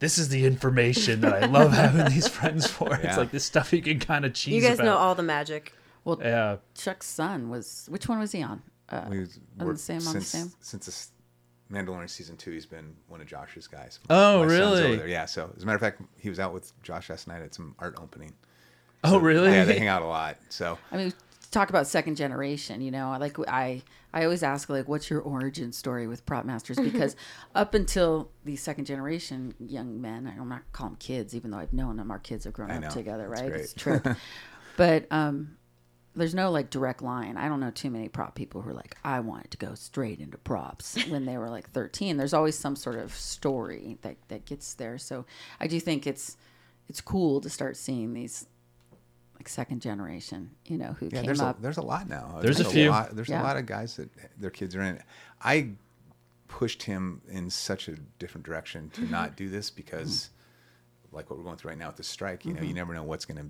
S1: This is the information that I love having these friends for.
S4: Yeah.
S1: It's like this stuff you can kind of cheese.
S3: You guys
S1: about.
S3: know all the magic.
S2: Well,
S1: Yeah,
S2: Chuck's son was which one was he on? Uh,
S4: We was-
S2: on the
S4: worked
S2: same- on the same?
S4: Since this Mandalorian season two, he's been one of Josh's guys.
S1: Oh,
S4: My
S1: really?
S4: Yeah. So as a matter of fact, he was out with Josh last night at some art opening.
S1: Oh, really?
S4: Yeah, they hang out a lot. So
S2: I mean, talk about second generation. You know, like I, I always ask like, what's your origin story with prop masters? Because up until the second generation young men, I'm not call them kids, even though I've known them. Our kids have grown
S4: I
S2: up
S4: know.
S2: together,
S4: That's
S2: right?
S4: great.
S2: It's true. but um, there's no like direct line. I don't know too many prop people who are like, I wanted to go straight into props when they were like 13. There's always some sort of story that that gets there. So I do think it's it's cool to start seeing these like second generation, you know, who
S4: yeah,
S2: came
S4: there's
S2: up.
S4: a, there's a lot now.
S1: There's a few.
S4: Lot, there's
S2: Yeah.
S4: a lot of guys that their kids are in. I pushed him in such a different direction to not do this because, like what we're going through right now with the strike, you know, you never know what's gonna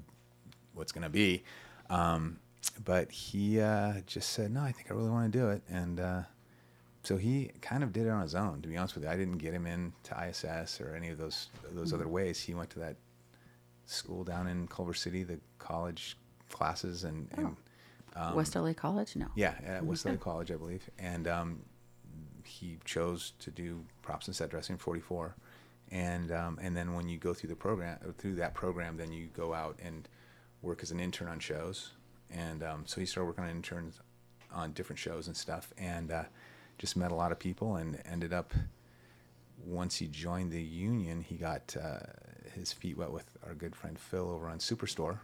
S4: what's gonna be. Um, but he uh, just said, "No, I think I really want to do it," and uh, so he kind of did it on his own. To be honest with you, I didn't get him into ISS or any of those those other ways. He went to that school down in Culver City, the college classes, and, and
S2: West LA College? No.
S4: yeah, at West LA College, I believe. And um, he chose to do props and set dressing 44. And um, and then when you go through the program, through that program, then you go out and work as an intern on shows. And um, so he started working on interns on different shows and stuff, and uh, just met a lot of people, and ended up. Once he joined the union, he got uh, his feet wet with our good friend Phil over on Superstore,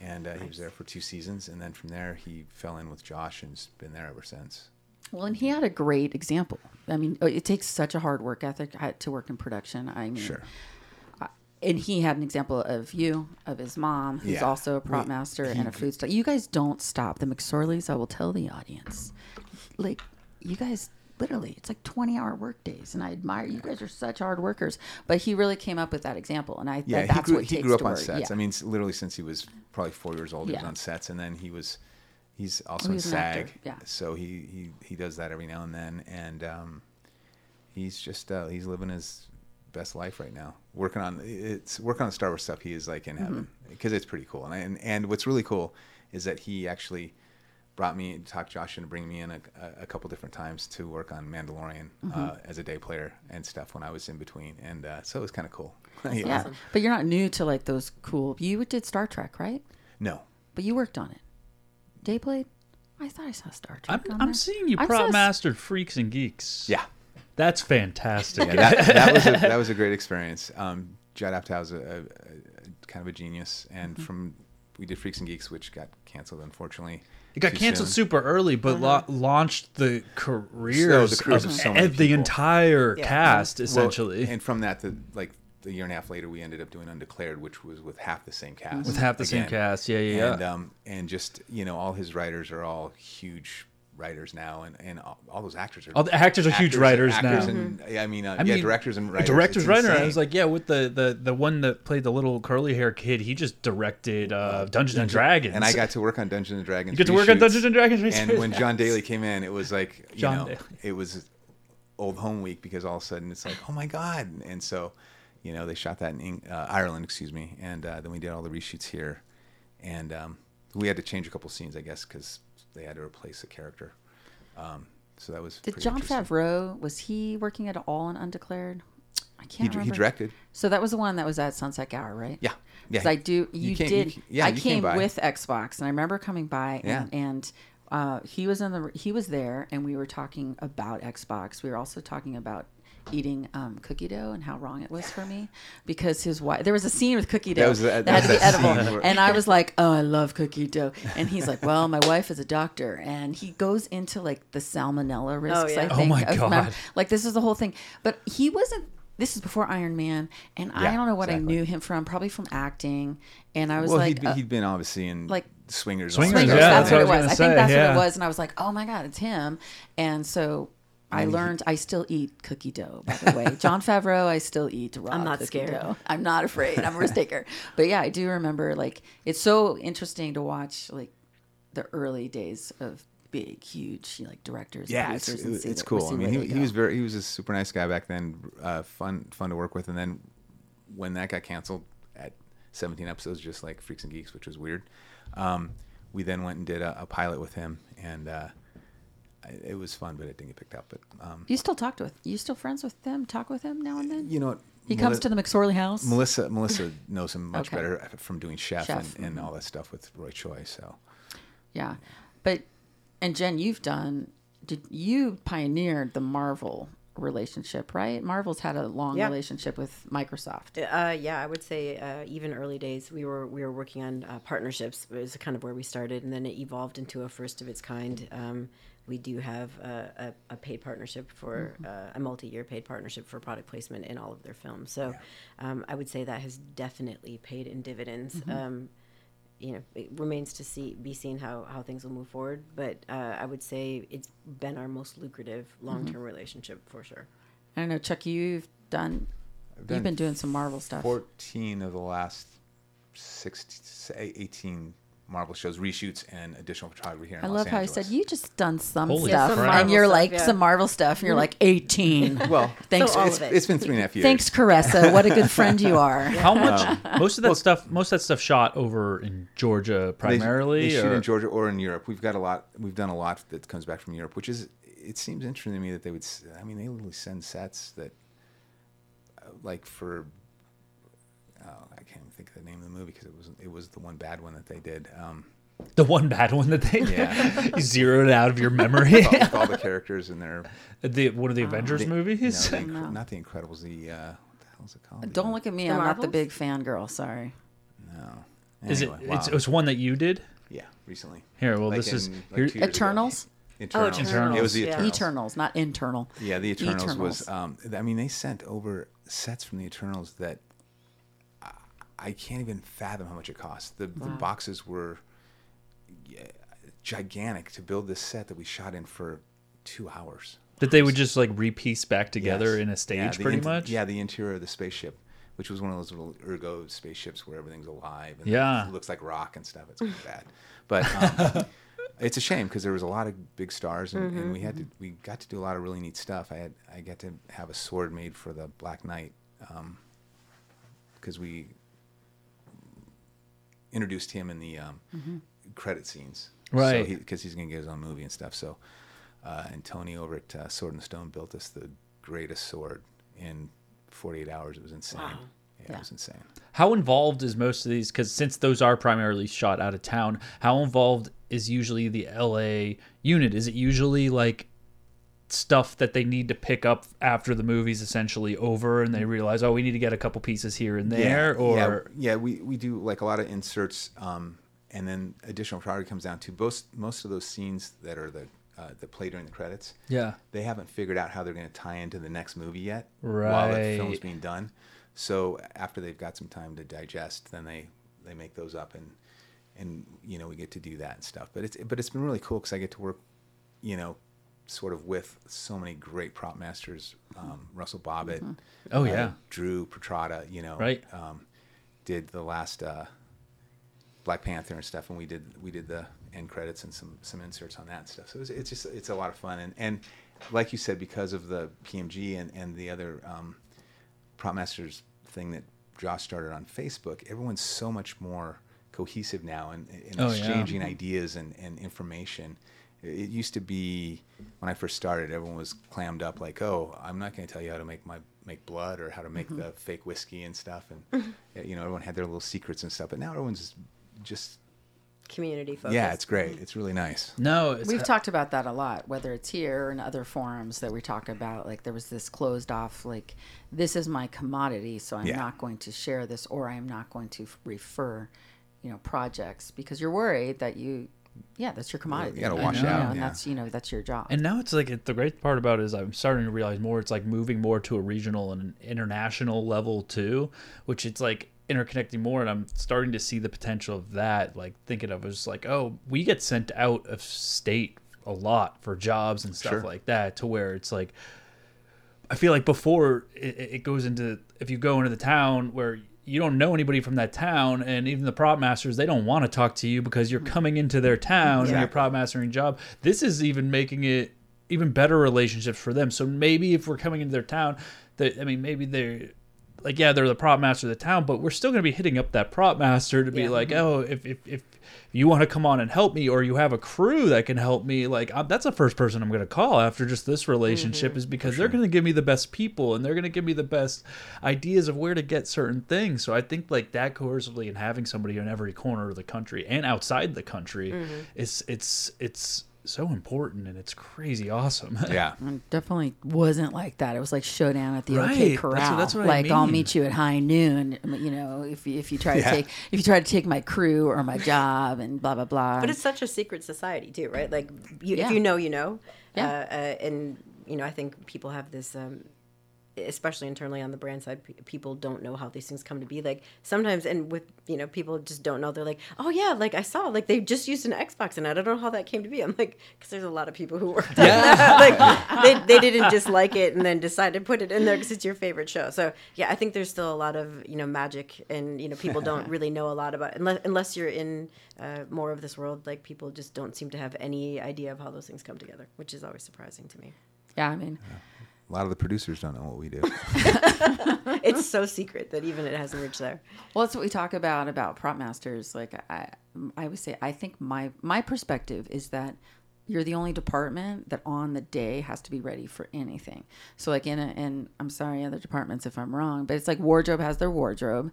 S4: and uh, he was there for two seasons. And then from there, he fell in with Josh and's been there ever since.
S2: Well, and he had a great example. I mean, uh, it takes such a hard work ethic uh, to work in production. I mean,
S4: Sure.
S2: and he had an example of you, of his mom, who's
S4: Yeah.
S2: also a prop
S4: We-
S2: master
S4: he-
S2: and a food style. You guys don't stop. The McSorleys, I will tell the audience, like you guys. Literally, it's like twenty-hour work days, and I admire you guys are such hard workers. But he really came up with that example, and I
S4: Yeah,
S2: that, that's
S4: he grew,
S2: what
S4: he
S2: takes
S4: grew up
S2: to
S4: on
S2: work.
S4: sets.
S2: Yeah.
S4: I mean, literally since he was probably four years old, he was on sets, and then he was he's also
S2: Oh,
S4: in SAG.
S2: yeah.
S4: So he, he he does that every now and then, and um, he's just uh, he's living his best life right now. Working on it's working on Star Wars stuff. He is like in
S2: Mm-hmm.
S4: heaven because it's pretty cool. And, and and what's really cool is that he actually brought me talked Josh into bring me in a, a, a couple different times to work on Mandalorian
S2: Mm-hmm.
S4: uh, as a day player and stuff when I was in between, and uh, so it was kind of cool.
S2: yeah,
S3: awesome.
S2: but you're not new to like those cool. You did Star Trek, right?
S4: No.
S2: But you worked on it. Day played. I thought I saw Star
S1: I'm,
S2: Trek. on
S1: I'm
S2: there.
S1: seeing you
S2: I
S1: prop
S2: saw-
S1: mastered freaks and geeks.
S4: Yeah.
S1: That's fantastic.
S4: Yeah, that, that was a, that was a great experience. Um, Judd Apatow is a, a, a kind of a genius, and
S2: Mm-hmm.
S4: from we did Freaks and Geeks, which got canceled unfortunately.
S1: It got canceled
S4: soon.
S1: super early, but
S2: Uh-huh.
S1: la- launched the careers,
S4: So the careers
S1: of,
S4: of so many
S1: the
S4: people.
S1: entire
S3: Yeah.
S1: cast,
S4: Well,
S1: essentially.
S4: and from that, the, like a year and a half later, we ended up doing Undeclared, which was with half the same cast.
S1: With half the same cast, yeah, yeah,
S4: And
S1: yeah.
S4: um, and just you know, all his writers are all huge writers now, and and all, all those actors are
S1: All the actors are huge writers
S4: actors
S1: now.
S4: And, yeah, I mean, uh,
S1: I
S4: yeah,
S1: mean,
S4: directors and writers.
S1: Director's
S4: It's
S1: writer. I was like, yeah, with the, the the one that played the little curly hair kid, he just directed uh, Dungeons and Dragons.
S4: And I got to work on Dungeons and Dragons.
S1: You get to work on. Dungeons and Dragons
S4: And when John Daley came in, it was like you
S1: John
S4: know,
S1: Daley.
S4: it was old home week because all of a sudden it's like, oh my god! And so, you know, they shot that in Eng- uh, Ireland, excuse me, and uh, then we did all the reshoots here, and um, we had to change a couple scenes, I guess, because they had to replace a character. Um, so that was
S2: Did
S4: Jon.
S2: Favreau was he working at all on Undeclared? I can't
S4: he
S2: remember.
S4: directed.
S2: So that was the one that was at Sunset Hour, right?
S4: Yeah, yeah.
S2: I do. You,
S4: came-
S2: did.
S4: yeah,
S2: I
S4: you
S2: came,
S4: by.
S2: with Xbox, and I remember coming by, and, and uh, he was in the he was there, and we were talking about Xbox. We were also talking about eating um, cookie dough and how wrong it was for me because his wife. There was a scene with cookie dough
S4: That
S2: that,
S4: was the-
S2: had
S4: that
S2: to be edible,
S4: where-
S2: and I was like, "Oh, I love cookie dough," and he's like, "Well, my wife is a doctor," and he goes into like the salmonella risks.
S3: yeah.
S2: I
S3: Oh
S2: think.
S1: my
S2: of mem-
S1: God.
S2: like this is the whole thing, but he wasn't. This is before Iron Man, and I don't know what I knew him from. Probably from acting, and I was
S4: well,
S2: like,
S4: he'd,
S2: uh,
S4: he'd been obviously in
S2: like-
S4: Swingers.
S1: Swingers,
S4: all
S2: Swingers,
S1: yeah,
S2: that's
S1: that's
S2: what
S1: what
S2: it
S1: I was
S2: was. I think
S1: say,
S2: that's
S1: yeah.
S2: what it was. And I was like, oh my God, it's him. And so I learned I still eat cookie dough, by the way. Jon Favreau, I still eat raw
S3: I'm not scared.
S2: dough. I'm not afraid. I'm a risk taker. But yeah, I do remember like it's so interesting to watch like the early days of big, huge like directors.
S4: yeah, it's,
S2: see
S4: it's cool. I mean, he, he was very he was a super nice guy back then. Uh, fun fun to work with, and then when that got canceled at 17 episodes, just like Freaks and Geeks, which was weird. Um, we then went and did a, a pilot with him, and uh, it was fun, but it didn't get picked up. But um,
S2: You still talked with? You still friends with him? Talk with him now and then?
S4: you know, what?
S2: he comes to the McSorley house.
S4: Melissa Melissa knows him much
S2: Okay.
S4: better from doing Chef,
S2: Chef,
S4: and, and
S2: mhm.
S4: all that stuff with Roy Choi. So
S2: Yeah, but and Jen, you've done. Did you pioneered the Marvel relationship, right? Marvel's had a long
S3: Yeah.
S2: relationship with Microsoft.
S3: Uh, yeah, I would say uh, even early days we were we were working on uh, partnerships. It was kind of where we started, and then it evolved into a first of its kind. Um, we do have a, a, a paid partnership for uh, a multi-year paid partnership for product placement in all of their films. So um, I would say that has definitely paid in dividends. Um, you know, it remains to see be seen how, how things will move forward. But uh, I would say it's been our most lucrative long term relationship for sure.
S2: I don't know, Chuck. You've done.
S4: I've
S2: You've been doing some Marvel stuff.
S4: 14 of the last 16, 18 Marvel shows, reshoots, and additional photography here in
S2: I
S4: Los
S2: love how I said you just done some
S1: Holy
S2: stuff,
S1: crap.
S3: Some
S2: and you're
S3: stuff,
S2: like
S3: yeah.
S2: some Marvel stuff, and you're like 18.
S4: Well,
S2: Thanks,
S3: So all
S4: it's,
S3: of it.
S4: it's been three and a half years.
S2: thanks, Caressa. What a good friend you are.
S1: How much? most of that stuff. Most of that stuff shot over in Georgia primarily.
S4: They, shoot
S1: or-
S4: in Georgia or in Europe. We've got a lot. We've done a lot that comes back from Europe, which is. It seems interesting to me that they would. I mean, they literally send sets that, uh, like for. Oh, I can't even think of the name of the movie because it was it was the one bad one that they did. Um,
S1: the one bad one that they
S4: Yeah.
S1: zeroed out of your memory.
S4: with, all, with all the characters in there.
S1: the one of the Avengers
S4: The-
S1: movies.
S4: No, the, Incre-
S2: No.
S4: Not the Incredibles. The uh, what the hell is it called?
S2: Don't look at me.
S3: The
S2: I'm not the big fan girl. Sorry.
S4: No.
S1: Is it?
S4: Anyway,
S1: It's, it's one that you did.
S4: yeah, recently.
S1: Here, well,
S4: Like
S1: this is
S4: like
S1: here-
S4: two years ago.
S2: Eternals.
S4: Eternals.
S3: Eternals.
S4: It was the
S1: Yeah.
S4: Eternals.
S2: Eternals, not internal.
S4: Yeah, the Eternals, was. Um, I mean, they sent over sets from the Eternals that I, I can't even fathom how much it cost. The, the boxes were gigantic to build this set that we shot in for two hours.
S1: that they would just like repiece back together
S4: Yes.
S1: in a stage,
S4: Yeah,
S1: pretty
S4: inter-
S1: much.
S4: Yeah, the interior of the spaceship, which was one of those little ergo spaceships where everything's alive and
S1: Yeah.
S4: it looks like rock and stuff. It's kind of bad, but um, it's a shame because there was a lot of big stars and, and we had to we got to do a lot of really neat stuff. I had I got to have a sword made for the Black Knight because we introduced him in the um, credit scenes,
S1: Right.
S4: So because he's gonna get his own movie and stuff. So, uh, and Tony over at uh, Sword and Stone built us the greatest sword in 48 hours. It was insane. Yeah,
S2: Yeah.
S4: it was insane.
S1: How involved is most of these? Because since those are primarily shot out of town, how involved is usually the LA unit? Is it usually like stuff that they need to pick up after the movie's essentially over, and they realize, oh, we need to get a couple pieces here and there, or
S4: yeah, yeah, we, we do like a lot of inserts, um, and then additional photography comes down to most most of those scenes that are the uh, that play during the credits.
S1: yeah,
S4: they haven't figured out how they're going to tie into the next movie yet right. while the film's being done. So after they've got some time to digest, then they they make those up and and you know we get to do that and stuff. But it's but it's been really cool because I get to work, you know, sort of with so many great prop masters, um, Russell Bobbitt,
S1: Oh,
S4: uh,
S1: yeah.
S4: Drew Petrotta, you know,
S1: Right.
S4: um, did the last uh, Black Panther and stuff, and we did we did the end credits and some some inserts on that and stuff. So it's, it's just it's a lot of fun, and and like you said, because of the PMG and and the other um, prop masters thing that Josh started on Facebook, everyone's so much more cohesive now and, and
S1: Oh, yeah.
S4: exchanging ideas and, and information. It used to be when I first started, everyone was clammed up like, "Oh, I'm not going to tell you how to make my make blood or how to make the mm-hmm. fake whiskey and stuff." And mm-hmm. eh, you know, everyone had their little secrets and stuff. But now everyone's just
S3: community focused.
S4: Yeah, it's great. Mm-hmm. It's really nice.
S1: No, it's,
S2: We've talked about that a lot, whether it's here or in other forums that we talk about. Like there was this closed off, like this is my commodity, so I'm
S4: Yeah.
S2: not going to share this, or I'm not going to refer, you know, projects because you're worried that you, yeah, that's your commodity.
S4: You gotta
S2: you
S4: wash
S2: know,
S4: out,
S2: and
S4: yeah.
S2: that's you know that's your job.
S1: And now it's like it, the great part about it is I'm starting to realize more. It's like moving more to a regional and an international level too, which it's like interconnecting more. And I'm starting to see the potential of that. Like thinking of it as like, oh, we get sent out of state a lot for jobs and stuff
S4: Sure.
S1: like that, to where it's like I feel like before it, it goes into if you go into the town where you don't know anybody from that town, and even the prop masters they don't want to talk to you because you're coming into their town and you're prop mastering job. This is even making it even better relationships for them. So maybe if we're coming into their town, that I mean maybe they're like yeah they're the prop master of the town, but we're still going to be hitting up that prop master to be
S3: Yeah.
S1: like mm-hmm. oh if if if you want to come on and help me or you have a crew that can help me like i that's the first person i'm going to call after just this relationship mm-hmm. is because they're going to give me the best people and they're going to give me the best ideas of where to get certain things. So i think like that coercively and having somebody in every corner of the country and outside the country mm-hmm. is it's it's so important and it's crazy awesome
S4: Yeah.
S2: It definitely wasn't like that. It was like showdown at the
S1: Right.
S2: OK
S1: That's what-
S2: Corral.
S1: that's what I
S2: like I'll meet you at high noon. You know, if you- if you try to take if you try to take my crew or my job and blah blah blah.
S3: But it's such a secret society too, right? Like, you,
S2: Yeah.
S3: if you know, you know.
S2: Yeah.
S3: Uh, uh, and you know, I think people have this, um, especially internally on the brand side, pe- people don't know how these things come to be. Like sometimes, and with you know, people just don't know. They're like, oh yeah, like I saw, like they just used an Xbox, and I don't know how that came to be. I'm like, because there's a lot of people who worked on that. like they, they didn't just like it and then decide to put it in there because it's your favorite show. So yeah, I think there's still a lot of you know magic, and you know, people don't really know a lot about unless unless you're in uh, more of this world. Like people just don't seem to have any idea of how those things come together, which is always surprising to me.
S2: yeah, I mean,
S4: A lot of the producers don't know what we do.
S3: It's so secret that even it hasn't reached there.
S2: well, that's what we talk about about prop masters. Like I, I would say, I think my my perspective is that you're the only department that on the day has to be ready for anything. So like in a, and I'm sorry other departments if I'm wrong, but it's like wardrobe has their wardrobe.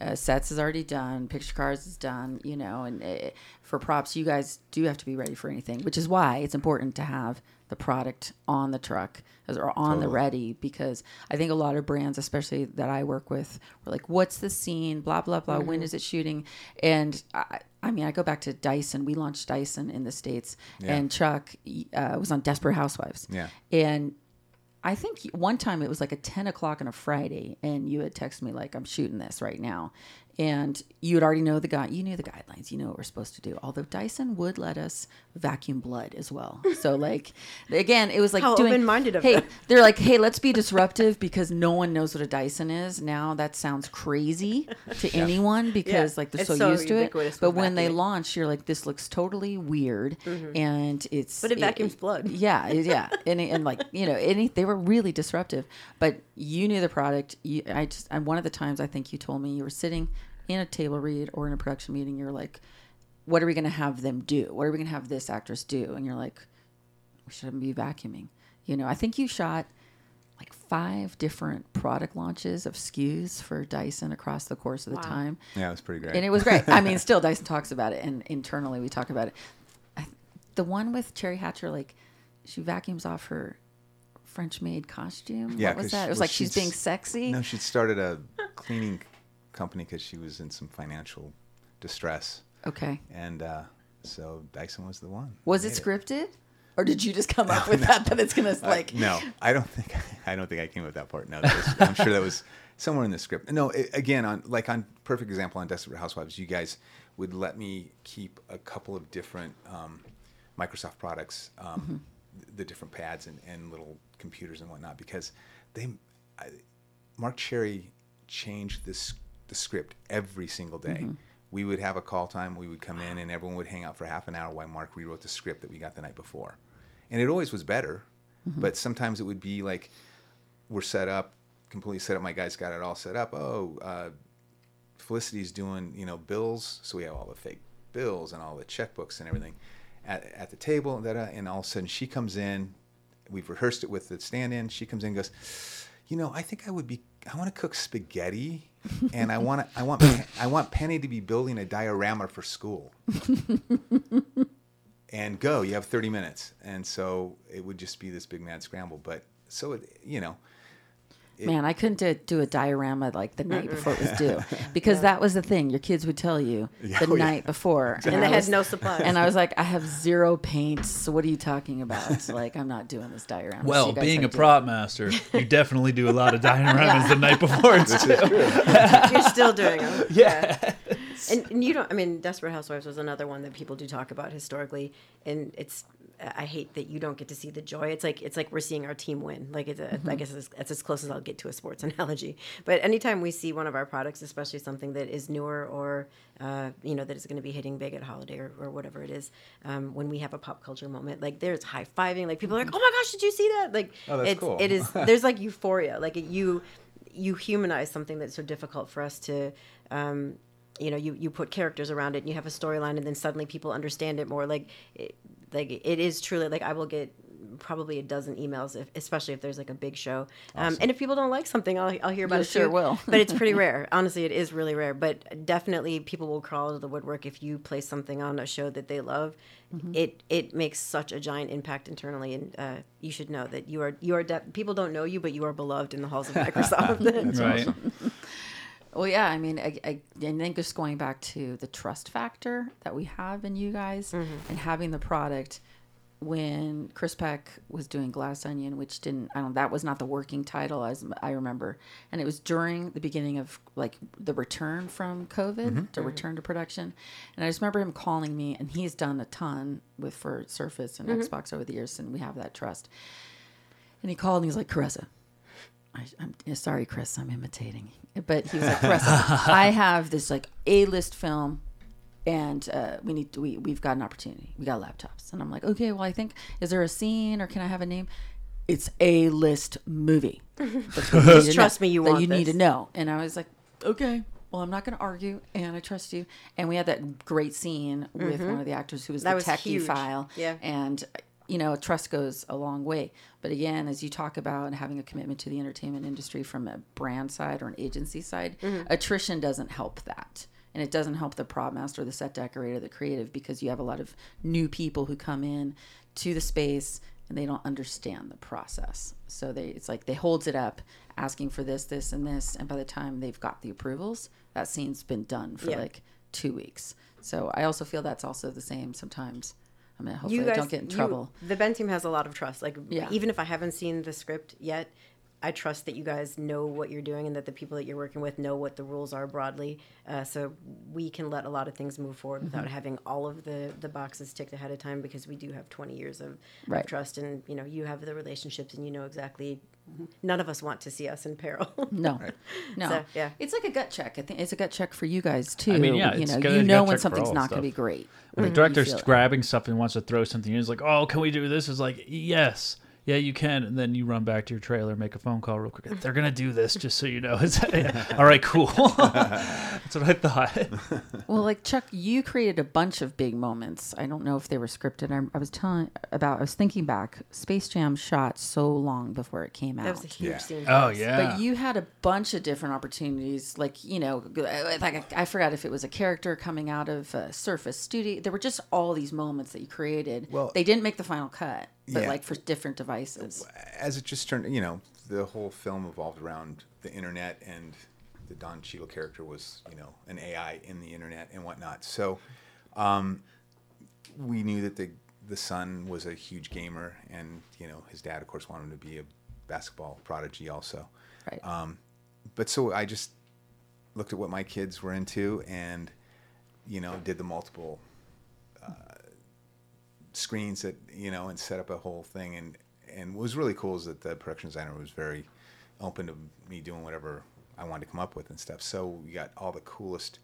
S2: Uh, sets is already done. Picture cards is done. You know, and uh, for props, you guys do have to be ready for anything, which is why it's important to have the product on the truck or on the ready because I think a lot of brands, especially that I work with, were like, "What's the scene? Blah blah blah. When is it shooting?" And I, I mean, I go back to Dyson. We launched Dyson in the states,
S4: Yeah.
S2: and Chuck uh, was on Desperate Housewives.
S4: Yeah.
S2: and I think one time it was like a 10 o'clock on a Friday, and you had texted me, like, I'm shooting this right now. And you would already know the guy, you knew the guidelines, you know what we're supposed to do. Although Dyson would let us vacuum blood as well. So, like, again, it was like
S3: How
S2: doing.
S3: open-minded of
S2: hey,
S3: them.
S2: they're like, hey, let's be disruptive because no one knows what a Dyson is. Now that sounds crazy to anyone because,
S3: Yeah.
S2: like, they're so,
S3: so
S2: used to it. But when they launch, you're like, this looks totally weird. And it's.
S3: Mm-hmm. But it vacuums blood.
S2: Yeah, yeah, and and like you know, any they were really disruptive. But you knew the product. You, I just, and one of the times I think you told me you were sitting in a table read or in a production meeting. You're like, "What are we going to have them do? What are we going to have this actress do?" And you're like, "We shouldn't be vacuuming." You know, I think you shot like five different product launches of SKUs for Dyson across the course of the time
S4: Yeah, it was pretty great.
S2: and it was great. I mean, still Dyson talks about it, and internally we talk about it. I, the one with Teri Hatcher, like she vacuums off her French-made costume.
S4: Yeah,
S2: what was
S4: 'cause
S2: that? It was
S4: well,
S2: like she's
S4: she's-
S2: being sexy.
S4: no, she started a cleaning company because she was in some financial distress,
S2: okay,
S4: and uh, so Dyson was the one.
S2: was it scripted, or did you just come up with that? That it's gonna
S4: Uh,
S2: like
S4: no, I don't think I don't think I came up with that part. No, that was, I'm sure that was somewhere in the script. No, i again, on like on perfect example on Desperate Housewives, you guys would let me keep a couple of different um, Microsoft products, um, the different pads and, and little computers and whatnot, because they, I, Marc Cherry changed this the script every single day. We would have a call time. We would come in, and everyone would hang out for half an hour while Marc rewrote the script that we got the night before, and it always was better. But sometimes it would be like we're set up, completely set up. My guys got it all set up. Oh, uh, Felicity's doing you know bills, so we have all the fake bills and all the checkbooks and everything at, at the table. And, and all of a sudden she comes in. We've rehearsed it with the stand-in. She comes in, and goes, you know, I think I would be. I want to cook spaghetti, and I want to. I want. I want Penny to be building a diorama for school. and go. You have 30 minutes, and so it would just be this big mad scramble. But so it, you know, it-
S2: Man, I couldn't do, do a diorama like the night before it was due because that was the thing. Your kids would tell you the
S4: oh, yeah.
S2: night before,
S3: And they
S2: I
S3: had
S2: was-
S3: no supplies.
S2: And I was like, I have zero paints. So what are you talking about? like, I'm not doing this diorama.
S1: Well,
S2: you guys
S1: being a
S2: have to-
S1: prop master, you definitely do a lot of dioramas the night before. too.
S3: You're still doing them. Yeah. And, and you don't. I mean, Desperate Housewives was another one that people do talk about historically, and it's. I hate that you don't get to see the joy. It's like it's like we're seeing our team win. Like it's. A, I guess it's, it's as close as I'll get to a sports analogy. But anytime we see one of our products, especially something that is newer or uh, you know that is going to be hitting big at holiday or, or whatever it is, um, when we have a pop culture moment, like there's high fiving. Like people are like, "Oh my gosh, did you see that?" Like
S4: Oh,
S3: it's
S4: cool.
S3: it is. There's like euphoria. Like it, you you humanize something that's so difficult for us to um, you know you, you put characters around it and you have a storyline and then suddenly people understand it more like it, like it is truly like i will get probably a dozen emails if, especially if there's like a big show. Um, and if people don't like something i'll, I'll hear about
S2: You
S3: it
S2: sure
S3: too.
S2: will.
S3: but it's pretty rare. Honestly it is really rare. But definitely people will crawl out of the woodwork if you place something on a show that they love. It it makes such a giant impact internally and uh, you should know that you are you are de- people don't know you but you are beloved in the halls of microsoft.
S1: Right.
S2: Well, yeah. I mean, I, I, I think just going back to the trust factor that we have in you guys
S3: Mm-hmm.
S2: and having the product. When Chris Peck was doing Glass Onion, which didn't, I don't, that was not the working title as I remember, and it was during the beginning of like the return from COVID, the return to production, and I just remember him calling me, and he's done a ton with for Surface and Xbox over the years, and we have that trust. And he called and he's like, Caressa, I, I'm sorry, Chris, I'm imitating. But he was like, Caressa, I have this like A list film and uh, we need to, we, we've got an opportunity. We got laptops. And I'm like, okay, well, I think, is there a scene or can I have a name? It's a list movie. That's what you need to
S3: Trust
S2: know,
S3: me, you want
S2: you need to know. And I was like, okay, well, I'm not going to argue, and I trust you. And we had that great scene with one of the actors who was
S3: Mm-hmm. That
S2: the
S3: was
S2: techie
S3: huge.
S2: file.
S3: Yeah.
S2: And you know, trust goes a long way. But again, as you talk about having a commitment to the entertainment industry from a brand side or an agency side,
S3: Mm-hmm.
S2: attrition doesn't help that. And it doesn't help the prop master, the set decorator, the creative, because you have a lot of new people who come in to the space and they don't understand the process. So they it's like they holds it up asking for this, this, and this, and by the time they've got the approvals, that scene's been done for
S3: Yeah.
S2: like two weeks. So I also feel that's also the same sometimes. I mean, hopefully
S3: you
S2: I
S3: guys
S2: don't get in
S3: you-
S2: trouble.
S3: the Ben team has a lot of trust. Like
S2: Yeah.
S3: even if I haven't seen the script yet, I trust that you guys know what you're doing and that the people that you're working with know what the rules are broadly. Uh, so we can let a lot of things move forward
S2: Mm-hmm.
S3: without having all of the the boxes ticked ahead of time because we do have 20 years of, of trust and you know you have the relationships and you know exactly. None of us want to see us in peril.
S2: No, no.
S3: So, yeah.
S2: It's like a gut check. I think it's a gut check for you guys too.
S1: I mean, yeah,
S2: you know, you know when something's not going to be great.
S1: When the director's
S2: feel it.
S1: grabbing something and wants to throw something in, it's like, oh, can we do this? It's like, yes. Yeah, you can. And then you run back to your trailer, make a phone call real quick. They're going to do this, just so you know. It's, all right, cool. That's what I thought.
S2: Well, like Chuck, you created a bunch of big moments. I don't know if they were scripted. I, I was telling about. I was thinking back. Space Jam shot so long before it came out.
S3: that was a huge
S4: Yeah.
S3: scene.
S1: Oh, yeah.
S2: But you had a bunch of different opportunities, like you know, like I forgot if it was a character coming out of uh, Surface Studio. There were just all these moments that you created.
S4: Well-
S2: they didn't make the final cut, but
S4: Yeah.
S2: like for different devices.
S4: as it just turned, you know, the whole film evolved around the internet, and the Don Cheadle character was, you know, an AI in the internet and whatnot. So, um, we knew that the the son was a huge gamer, and you know, his dad, of course, wanted him to be a basketball prodigy, also.
S2: Right.
S4: Um, but so I just looked at what my kids were into, and you know, did the multiple screens that you know, and set up a whole thing. And and what was really cool is that the production designer was very open to me doing whatever I wanted to come up with and stuff. So we got all the coolest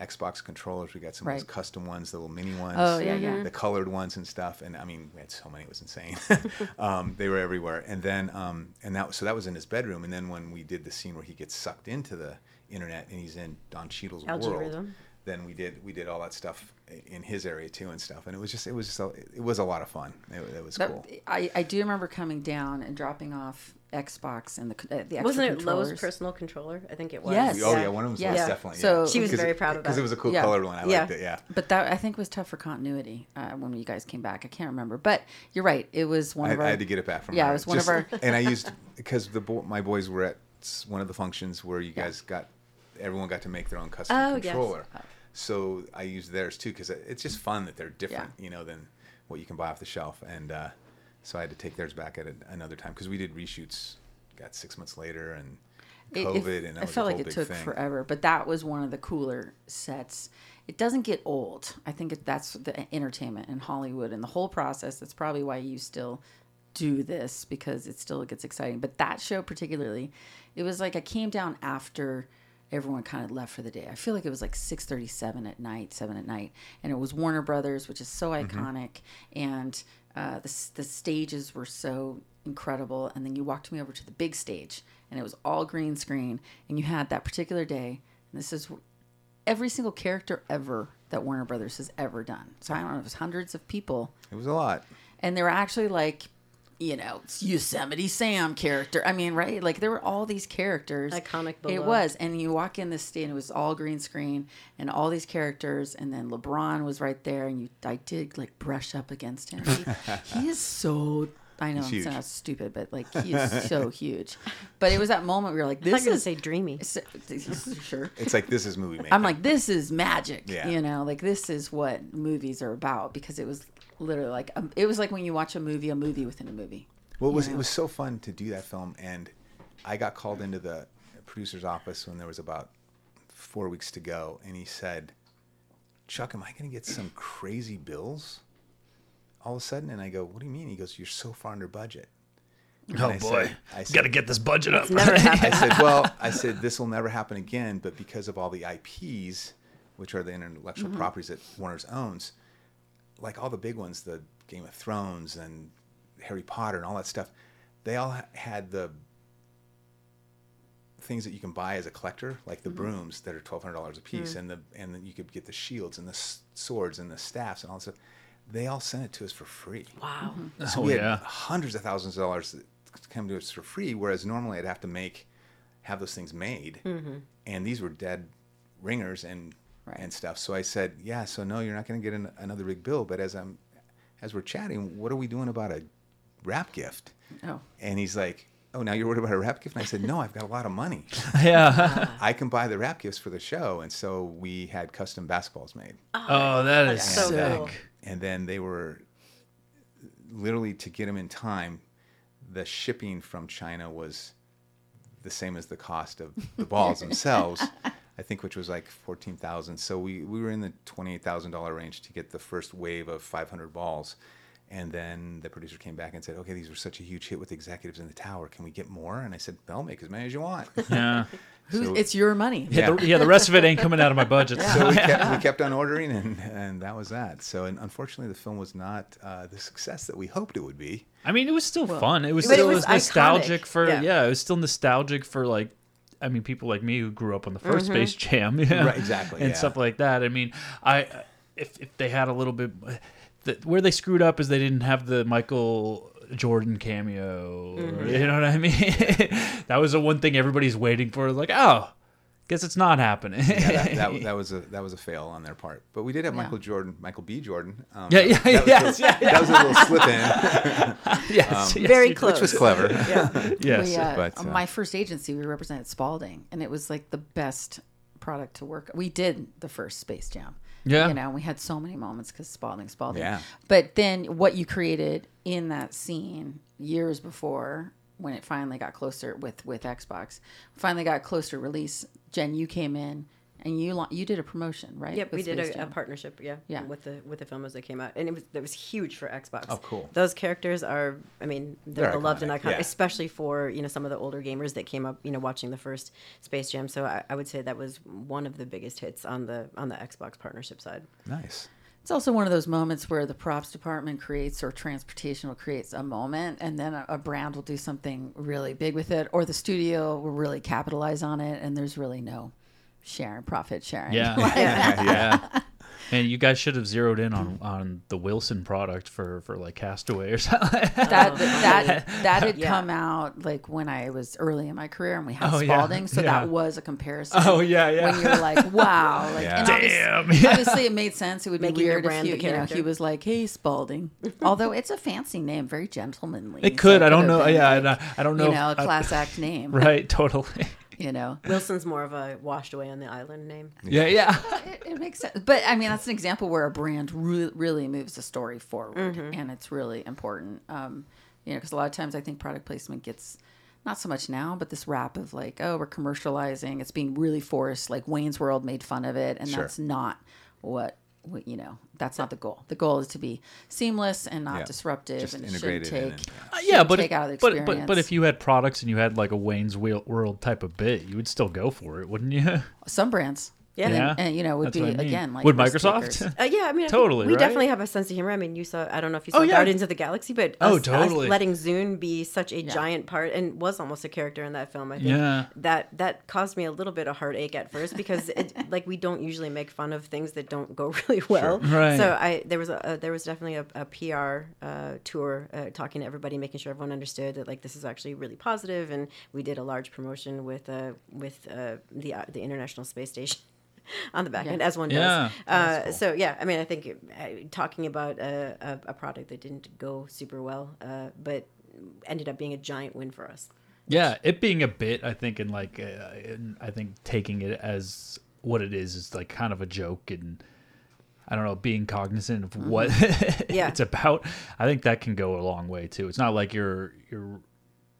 S4: Xbox controllers. We got some of
S2: Right.
S4: those custom ones, the little mini ones.
S2: Oh, yeah, yeah.
S4: The colored ones and stuff. And I mean, we had so many; it was insane. um, they were everywhere. And then, um, and that so that was in his bedroom. And then when we did the scene where he gets sucked into the internet and he's in Don Cheadle's world,
S3: Al-G Rhythm.
S4: Then we did we did all that stuff in his area too and stuff. And it was just it was just a, it was a lot of fun. It, it was
S2: That-
S4: cool.
S2: I, I do remember coming down and dropping off Xbox and the c- uh, the extra
S3: Wasn't it Lowe's personal controller? I think it was.
S2: Yes.
S4: Oh yeah, one of them was
S2: Yes.
S4: Lowe's, definitely.
S2: So-
S4: yeah.
S2: She
S3: was very proud of
S4: it
S3: because
S4: it was a cool
S2: Yeah.
S4: colored one. I
S3: Yeah.
S4: liked it. Yeah.
S2: But that I think was tough for continuity uh, when you guys came back. I can't remember, but you're right. It was one
S4: I,
S2: of our.
S4: I had to get it back from
S2: Yeah,
S4: her.
S2: it was one
S4: Just-
S2: of our.
S4: and I used because the bo- my boys were at one of the functions where you guys got everyone got to make their own custom
S3: Oh, yes.
S4: controller. So I used theirs too because it's just fun that they're different,
S2: Yeah.
S4: you know, than what you can buy off the shelf. And uh, so I had to take theirs back at a, another time because we did reshoots. Got six months later and
S2: it- it-
S4: COVID, and that
S2: I felt like it took
S4: thing.
S2: forever, but that was one of the cooler sets. It doesn't get old. I think it, that's the entertainment in Hollywood and the whole process. That's probably why you still do this because it still gets exciting. But that show particularly, it was like I came down after everyone kind of left for the day. I feel like it was like six thirty seven at night, seven at night, and it was Warner Brothers, which is so
S4: Mm-hmm.
S2: iconic, and uh, the the stages were so incredible. And then you walked me over to the big stage, and it was all green screen, and you had that particular day. And this is every single character ever that Warner Brothers has ever done. So I don't know, it was hundreds of people
S4: It was a lot.
S2: and they were actually like you know yosemite sam character i mean right like there were all these characters
S3: Iconic,
S2: it was and you walk in this state and it was all green screen and all these characters and then lebron was right there and you i did like brush up against him he, he is so I know
S4: He's
S2: it sounds stupid, but like he is so huge. But it was that moment where we were like, "This
S3: you were gonna
S2: is
S3: say dreamy.
S2: sure."
S4: It's like this is movie making.
S2: I'm like, this is magic.
S4: Yeah.
S2: You know, like this is what movies are about because it was literally like um, it was like when you watch a movie, a movie within a movie.
S4: Well, it was
S2: Yeah.
S4: it was so fun to do that film, and I got called into the producer's office when there was about four weeks to go, and he said, "Chuck, am I going to get some crazy bills all of a sudden?" And I go, "What do you mean?" He goes, "You're so far under budget." And
S1: Oh
S4: I
S1: boy,
S4: said- I
S1: got to get this budget up.
S3: Never happened.
S4: I said, "Well, I said this will never happen again, but because of all the IPs, which are the intellectual
S2: Mm-hmm.
S4: properties that Warner's owns, like all the big ones, the Game of Thrones and Harry Potter and all that stuff, they all had the things that you can buy as a collector, like the mm-hmm. brooms that are twelve hundred dollars a piece, mm. and the and then you could get the shields and the s- swords and the staffs and all that stuff. They all sent it to us for free.
S3: Wow. Mm-hmm.
S4: So
S1: Oh,
S4: we had
S1: yeah.
S4: hundreds of thousands of dollars that come to us for free, whereas normally I'd have to make have those things made, mm-hmm. and these were dead ringers and
S2: Right.
S4: and stuff. So I said, yeah. So no, you're not going to get an, another big bill. But as I'm as we're chatting, what are we doing about a wrap gift?
S2: Oh,
S4: And he's like, oh, now you're worried about a wrap gift? And I said, no, I've got a lot of money.
S1: yeah.
S4: I can buy the wrap gifts for the show. And so we had custom basketballs made.
S1: Oh, oh that is
S3: so
S1: sick.
S3: cool.
S4: and then they were literally to get them in time the shipping from china was the same as the cost of the balls themselves i think which was like 14000 so we, we were in the $28000 range to get the first wave of 500 balls and then the producer came back and said okay these were such a huge hit with executives in the tower can we get more and i said i'll make as many as you want
S1: Yeah.
S4: So-
S2: it's your money.
S1: Yeah. The, yeah, the rest of it ain't coming out of my budget.
S4: so we kept, we kept on ordering, and, and that was that. So, and unfortunately, the film was not uh, the success that we hoped it would be.
S1: I mean, it was still fun. It was
S3: But it
S1: still
S3: was
S1: was nostalgic
S3: iconic.
S1: for yeah.
S3: Yeah.
S1: It was still nostalgic for like, I mean, people like me who grew up on the 1st mm-hmm. Space Jam, yeah,
S4: Right, exactly,
S1: and
S4: yeah.
S1: stuff like that. I mean, I if if they had a little bit, the, where they screwed up is they didn't have the Michael. Jordan cameo, or- mm-hmm. you know what I mean? that was the one thing everybody's waiting for. Like, oh, guess it's not happening.
S4: Yeah, that, that, that was a that was a fail on their part. But we did have
S2: Yeah.
S4: Michael Jordan, Michael B. Jordan. Um,
S1: Yeah, yeah,
S4: that was
S1: yes,
S4: a,
S1: yeah,
S4: That was a little slip in,
S1: yes, yes,
S3: Very close.
S4: which was clever.
S1: Yes,
S2: we, uh,
S4: but, uh,
S2: my first agency, we represented Spalding, and it was like the best product to work. We did the first Space Jam.
S1: Yeah.
S2: you know, we had so many moments because Spalding, Spalding.
S4: Yeah.
S2: But then what you created in that scene years before, when it finally got closer with with Xbox, finally got closer release. Jen, you came in and you la- you did a promotion, right?
S3: Yep, we
S2: with
S3: did a, a partnership, yeah,
S2: Yeah.
S3: with the with the film as it came out, and it was it was huge for Xbox.
S4: Oh, cool.
S3: Those characters are, I mean, they're,
S4: They're
S3: beloved and
S4: iconic,
S3: iconic,
S4: yeah.
S3: especially for you know some of the older gamers that came up, you know, watching the first Space Jam. So I, I would say that was one of the biggest hits on the on the Xbox partnership side.
S4: Nice.
S2: It's also one of those moments where the props department creates or transportation will creates a moment, and then a, a brand will do something really big with it, or the studio will really capitalize on it, and there's really no sharing, profit sharing.
S1: Yeah,
S3: Yeah.
S1: yeah. And you guys should have zeroed in on on the Wilson product for for like Castaway or something.
S2: that oh, that that had
S3: Yeah.
S2: come out like when I was early in my career, and we had
S1: Oh, yeah.
S2: Spalding, so
S1: Yeah.
S2: that was a comparison.
S1: Oh, yeah, yeah.
S2: When you're like, wow, like,
S4: Yeah.
S2: and obvious-
S1: Damn, yeah.
S2: Obviously, it made sense. It would
S3: Making
S2: be
S3: your
S2: weird if
S3: brand
S2: you, you know, he was like, "Hey, Spalding," although it's a fancy name, very gentlemanly.
S1: It
S2: so
S1: could. I don't
S2: have
S1: know.
S2: been,
S1: Yeah,
S2: like,
S1: I, I don't know.
S2: You
S1: if-
S2: know, a
S1: I-
S2: class act name.
S1: right. Totally.
S2: You know,
S3: Wilson's more of a washed away on the island name.
S1: Yeah. Yeah.
S2: it, it makes sense. But I mean, that's an example where a brand re- really moves the story forward,
S3: Mm-hmm.
S2: and it's really important. Um, you know, because a lot of times I think product placement gets not so much now, but this rap of like, oh, we're commercializing. It's being really forced. Like Wayne's World made fun of it, and
S4: Sure.
S2: that's not what. What you know, that's not the goal. The goal is to be seamless and not
S4: Yeah.
S2: disruptive,
S4: Just
S2: and
S4: integrated
S2: shouldn't
S4: in
S2: take.
S4: and-
S1: Uh, yeah,
S2: shouldn't
S1: but
S2: take
S1: if,
S2: out of the
S1: but,
S2: experience.
S1: but but if you had products and you had like a Wayne's World type of bit, you would still go for it, wouldn't you?
S2: some brands,
S3: Yeah.
S2: and,
S1: Yeah.
S2: and, you know, would
S1: That's
S2: be
S1: I mean.
S2: again like
S1: would Microsoft?
S3: Uh, yeah, I mean, I
S1: Totally,
S3: we
S1: right?
S3: definitely have a sense of humor. I mean, you saw, I don't know if you saw
S1: Oh, yeah.
S3: Guardians of the Galaxy, but
S1: Oh,
S3: us,
S1: totally.
S3: us letting Zune be such a giant part and was almost a character in that film. I think
S1: Yeah.
S3: that that caused me a little bit of heartache at first because it, like we don't usually make fun of things that don't go really well.
S1: Right.
S3: So I there was a, a there was definitely a, a PR uh, tour uh, talking to everybody, making sure everyone understood that like this is actually really positive, and we did a large promotion with uh, with uh, the uh, the International Space Station. On the back end, as one
S1: Yeah.
S3: does. Uh, So yeah, I mean, I think uh, talking about a, a, a product that didn't go super well, uh, but ended up being a giant win for us.
S1: Yeah, it being a bit, I think, and like, uh, and I think taking it as what it is is like kind of a joke, and I don't know, being cognizant of what
S3: Yeah.
S1: it's about. I think that can go a long way too. It's not like you're you're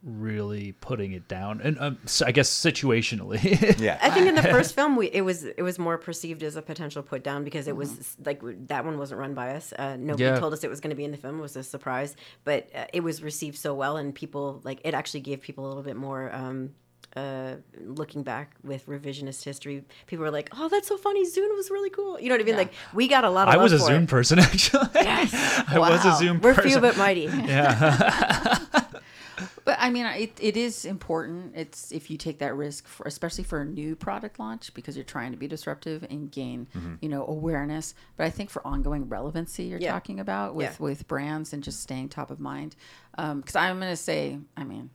S1: really putting it down, and um, so I guess situationally.
S4: Yeah.
S3: I think in the first film, we it was it was more perceived as a potential put down because it was like that one wasn't run by us. Uh, nobody
S1: Yeah.
S3: told us it was going to be in the film. It was a surprise, but uh, it was received so well, and people like it actually gave people a little bit more. Um, uh, looking back with revisionist history, people were like, "Oh, that's so funny! Zune was really cool." You know what I mean? Like we got a lot of.
S1: I
S3: love
S1: was a
S3: for
S1: Zune
S3: it.
S1: person actually. Yes. I was a
S2: Wow.
S1: Zune
S3: We're
S1: person.
S3: few but mighty.
S2: But I mean, it, it is important. It's if you take that risk, for, especially for a new product launch, because you're trying to be disruptive and gain, you know, awareness. But I think for ongoing relevancy, you're
S3: Yeah.
S2: talking about with
S3: Yeah.
S2: with brands and just staying top of mind. Because I'm going to say, I mean,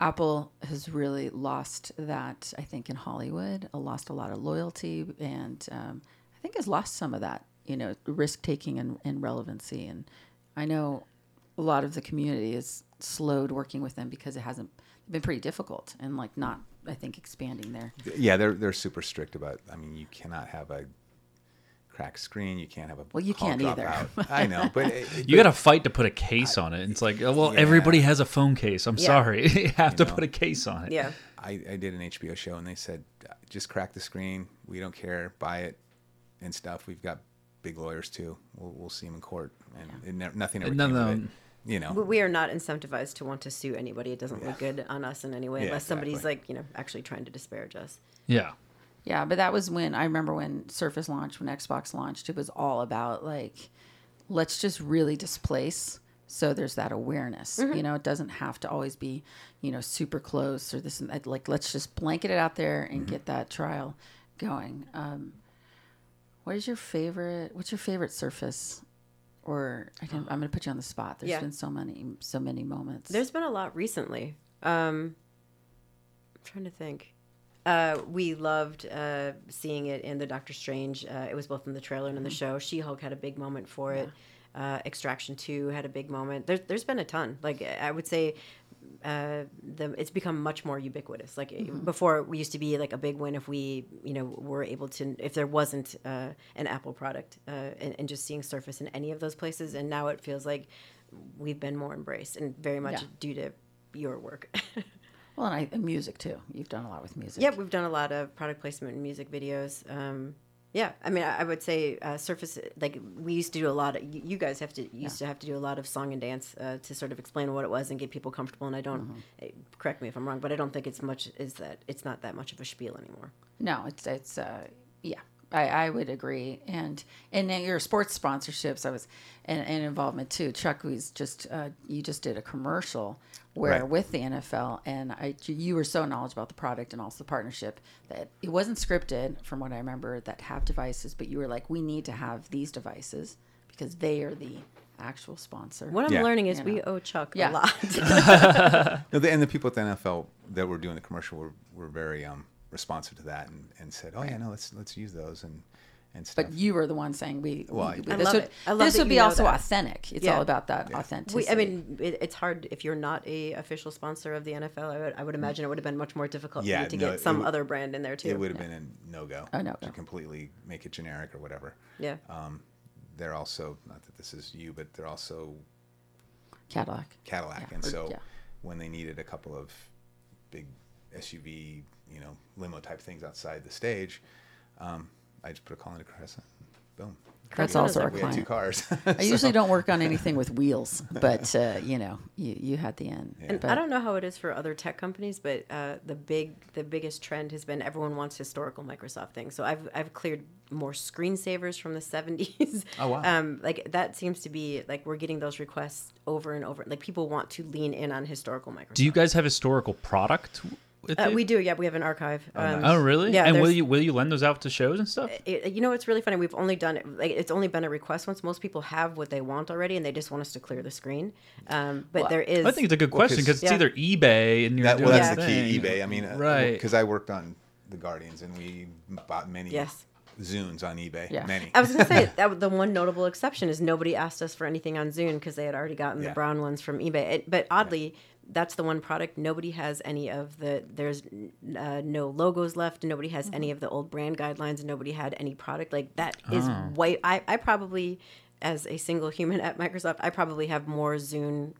S2: Apple has really lost that. I think in Hollywood, uh, lost a lot of loyalty, and um, I think has lost some of that, you know, risk taking and, and relevancy. And I know a lot of the community is slowed working with them because it hasn't been pretty difficult and like not, I think, expanding there.
S4: Yeah, they're they're super strict about. I mean, you cannot have a cracked screen. You can't have a
S2: Well, you
S4: call
S2: can't
S4: drop
S2: either.
S4: out. I know, but it- it-
S1: You got to fight to put a case on it. It's like, uh, well, everybody has a phone case. I'm
S3: Yeah.
S1: sorry, you have to
S4: know.
S1: put a case on it.
S3: Yeah.
S4: I, I did an HBO show and they said, "Uh, just crack the screen. We don't care. Buy it and stuff. We've got big lawyers too. We'll, we'll see them in court. And it never, nothing ever
S1: No,
S4: came of
S1: no.
S4: It. You know,
S3: We- We are not incentivized to want to sue anybody. It doesn't look good on us in any way,
S4: Yeah,
S3: unless somebody's like, you know, actually trying to disparage us.
S1: Yeah.
S2: Yeah, but that was when I remember when Surface launched, when Xbox launched, it was all about like, let's just really displace. So there's that awareness. You know, it doesn't have to always be, you know, super close or this and that. Like, let's just blanket it out there and get that trial going. Um, what is your favorite? What's your favorite Surface? Or I I'm going to put you on the spot. There's
S3: Yeah.
S2: been so many, so many moments.
S3: There's been a lot recently. Um, I'm trying to think. Uh, we loved uh, seeing it in the Doctor Strange. Uh, it was both in the trailer and in the show. She Hulk had a big moment for it. Uh, Extraction Two had a big moment. There's there's been a ton. Like I would say, uh, the it's become much more ubiquitous. Like before, we used to be like a big win if we you know were able to if there wasn't uh, an Apple product uh, and, and just seeing Surface in any of those places. And now it feels like we've been more embraced and very much
S2: Yeah.
S3: due to your work.
S2: well, and, I, and music too. You've done a lot with music.
S3: yeah, we've done a lot of product placement and music videos. Um, yeah, I mean, I, would say uh, Surface. Like we used to do a lot of. You, guys have to used to have to do a lot of song and dance uh, to sort of explain what it was and get people comfortable. And I don't
S2: Mm-hmm.
S3: eh, correct me if I'm wrong, but I don't think it's much. Is that it's not that much of a spiel anymore.
S2: No, it's it's uh, yeah. I, I would agree. And and then your sports sponsorships, I was and, and involvement too. Chuck was just uh, you just did a commercial where
S4: Right.
S2: with the NFL, and I you were so knowledgeable about the product and also the partnership that it wasn't scripted, from what I remember, that have devices, but you were like, we need to have these devices because they are the actual sponsor.
S3: What I'm
S4: Yeah.
S3: learning is
S2: You
S3: we owe Chuck
S2: Yeah.
S3: a lot.
S4: No, the, and the people at the NFL that were doing the commercial were, were very um, responsive to that and, and said, "Oh yeah, no, let's let's use those and and stuff."
S2: But you were the one saying we.
S4: Well,
S2: we,
S4: I
S2: this
S3: love
S2: would,
S3: it. I love
S2: this would be also
S3: that.
S2: authentic. It's
S3: Yeah.
S2: all about that
S4: Yeah.
S2: authenticity.
S3: we, I mean, it, it's hard if you're not a official sponsor of the NFL. I would, I would imagine it would have been much more difficult
S4: Yeah,
S3: for you to
S4: no,
S3: get some
S4: would-
S3: other brand in there too.
S4: it would have been a no go
S2: A no-go.
S4: to completely make it generic or whatever.
S3: Yeah.
S4: Um, they're also not that this is you, but they're also
S2: Cadillac.
S4: Cadillac,
S2: Yeah,
S4: and so
S2: yeah.
S4: when they needed a couple of big SUV, you know, limo type things outside the stage, um, I just put a call into Crescent. Boom.
S2: That's
S3: Crescent
S2: also our
S3: a-
S4: We had two cars.
S2: I usually don't work on anything with wheels, but uh, you know, you, you had the end.
S3: And
S2: But
S3: I don't know how it is for other tech companies, but uh, the big, the biggest trend has been everyone wants historical Microsoft things. So I've, I've cleared more screensavers from the '70s.
S4: Oh, wow.
S3: Um, like that seems to be like we're getting those requests over and over. Like people want to lean in on historical Microsoft.
S1: Do you guys have historical product? With
S3: Uh,
S1: you?
S3: we do, yeah. We have an archive. Um,
S1: Oh, really?
S3: Yeah.
S1: and will you will you lend those out to shows and stuff?
S3: it, you know it's really funny we've only done it like it's only been a request once most people have what they want already and they just want us to clear the screen um, but
S2: Well,
S3: there is
S1: I think it's a good
S4: question
S1: question
S4: 'cause-
S1: because it's
S3: Yeah.
S1: either eBay and you're
S4: that,
S1: doing
S4: well, that's
S1: this
S4: the key. eBay. I mean, uh,
S1: right?
S4: Because I worked on the Guardians, and we bought many
S3: Yes.
S4: Zunes on eBay.
S2: Yeah.
S4: Many.
S3: I was going to say that the one notable exception is nobody asked us for anything on Zune because they had already gotten
S4: Yeah.
S3: the brown ones from eBay. It, but oddly, that's the one product nobody has any of the. There's uh, no logos left. Nobody has any of the old brand guidelines. Nobody had any product like that. Is
S1: Oh.
S3: white. I, I probably, as a single human at Microsoft, I probably have more Zune.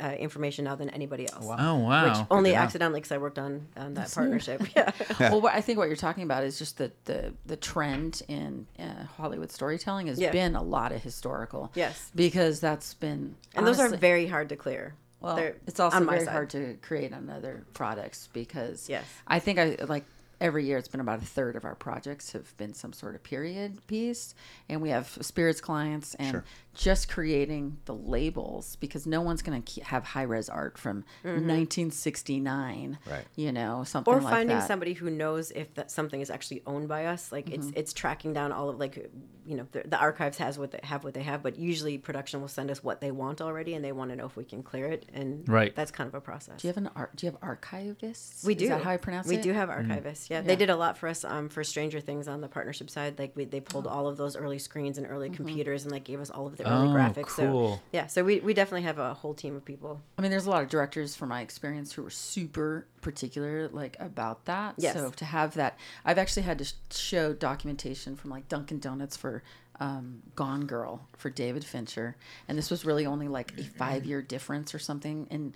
S3: Uh, information now than anybody else.
S1: Oh wow!
S3: Which only accidentally because I worked on, on that partnership. Yeah.
S2: well, what I think what you're talking about is just the the, the trend in uh, Hollywood storytelling has
S3: Yeah.
S2: been a lot of historical.
S3: Yes.
S2: because that's been
S3: And those are very hard to clear.
S2: Well,
S3: They're
S2: it's also very
S3: side.
S2: hard to create on other products because
S3: Yes.
S2: I think I like every year it's been about a third of our projects have been some sort of period piece, and we have spirits clients and
S4: Sure.
S2: Just creating the labels because no one's going to have high res art from 1969,
S4: Right.
S2: You know, something
S3: or
S2: like
S3: finding
S2: that.
S3: somebody who knows if that something is actually owned by us like it's
S2: Mm-hmm.
S3: it's tracking down all of like you know the, the archives has what they have what they have but usually production will send us what they want already and they want to know if we can clear it and
S1: Right.
S3: that's kind of a process
S2: Do you have an art? Do you have archivists?
S3: we do
S2: Is that how I pronounce
S3: we
S2: it?
S3: do have archivists yeah.
S2: Yeah.
S3: they did a lot for us um, for stranger things on the partnership side like we, they pulled all of those early screens and early computers and like gave us all of the early
S1: Oh,
S3: graphics
S1: cool.
S3: so yeah so we, we definitely have a whole team of people
S2: I mean, there's a lot of directors from my experience who are super particular, like about that.
S3: Yes.
S2: So to have that, I've actually had to show documentation from like Dunkin' Donuts for um, Gone Girl for David Fincher, and this was really only like a five year difference or something. And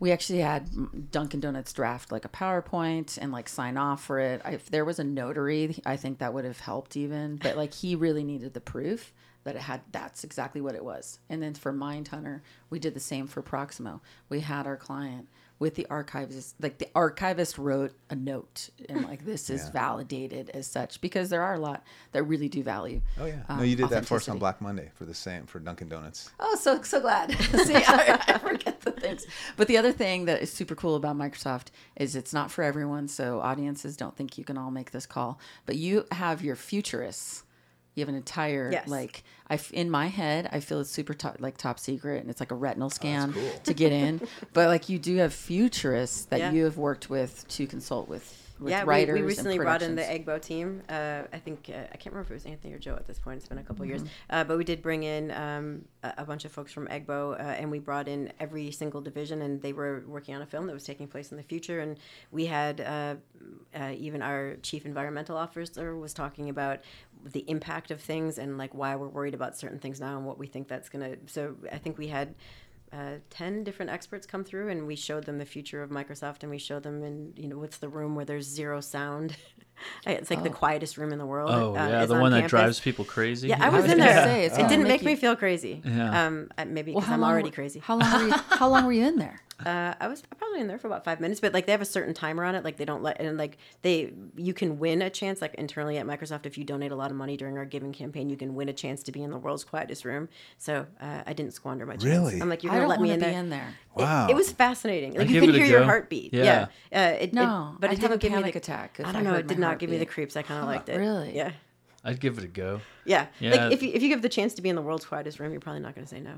S2: we actually had Dunkin' Donuts draft like a PowerPoint and like sign off for it. I, if there was a notary, I think that would have helped even. But like he really needed the proof that it had. That's exactly what it was. And then for Mindhunter, we did the same for Proximo. We had our client with the archivist, like the archivist wrote a note and like this is
S4: Yeah.
S2: validated as such because there are a lot that really do value.
S4: Oh yeah.
S2: um,
S4: no, you did that for us on. Black Monday for the same for Dunkin' Donuts.
S2: Oh, so so glad. See, I, I forget the things. But the other thing that is super cool about Microsoft is it's not for everyone. So audiences don't think you can all make this call. But you have your futurists. You have an entire
S3: Yes.
S2: like I in my head I feel it's super top, like top secret and it's like a retinal oh, scan
S4: cool.
S2: to get in. but like you do have futurists that
S3: Yeah.
S2: you have worked with to consult with with
S3: yeah, we,
S2: writers
S3: we
S2: and
S3: recently brought in the. Egbo team. Uh, I think uh, I can't remember if it was Anthony or Joe at this point. It's been a couple years,
S2: Mm-hmm.
S3: uh, but we did bring in um, a, a bunch of folks from Egbo, uh, and we brought in every single division, and they were working on a film that was taking place in the future. And we had uh, uh, even our chief environmental officer was talking about the impact of things and like why we're worried about certain things now and what we think that's gonna. So I think we had uh, 10 different experts come through and we showed them the future of Microsoft and we showed them in, you know, what's the room where there's zero sound. it's like the quietest room in the world.
S1: Oh
S3: uh,
S1: yeah, the
S3: on
S1: one that drives people crazy.
S3: Yeah, I
S2: I
S3: was,
S2: was
S3: in there.
S2: say,
S3: it didn't
S2: make
S3: make me feel crazy.
S1: Yeah.
S3: Um, maybe because
S2: how
S3: I'm already
S2: were-
S3: crazy.
S2: How long were you, how long were you in there?
S3: Uh, I was probably in there for about five minutes, but like they have a certain timer on it. Like they don't let and like they you can win a chance like internally at Microsoft if you donate a lot of money during our giving campaign, you can win a chance to be in the world's quietest room. So uh, I didn't squander my chance.
S4: Really?
S3: I'm like you're gonna let me in
S2: be
S3: there.
S2: in there.
S3: It-
S4: Wow.
S3: It, was fascinating. Like
S1: I'd
S3: you
S1: give
S3: can
S1: it
S3: hear your heartbeat.
S1: Yeah.
S3: Yeah. Uh, it, it-
S2: No,
S3: but
S2: I'd
S3: it didn't give me
S2: panic
S3: the,
S2: attack
S3: I
S2: I
S3: don't know. It did not give me the creeps. I kind of liked it.
S2: really?
S3: Yeah.
S1: I'd give it a go.
S3: Yeah.
S1: Yeah.
S3: Like if you if you give the chance to be in the world's quietest room, you're probably not going to say no.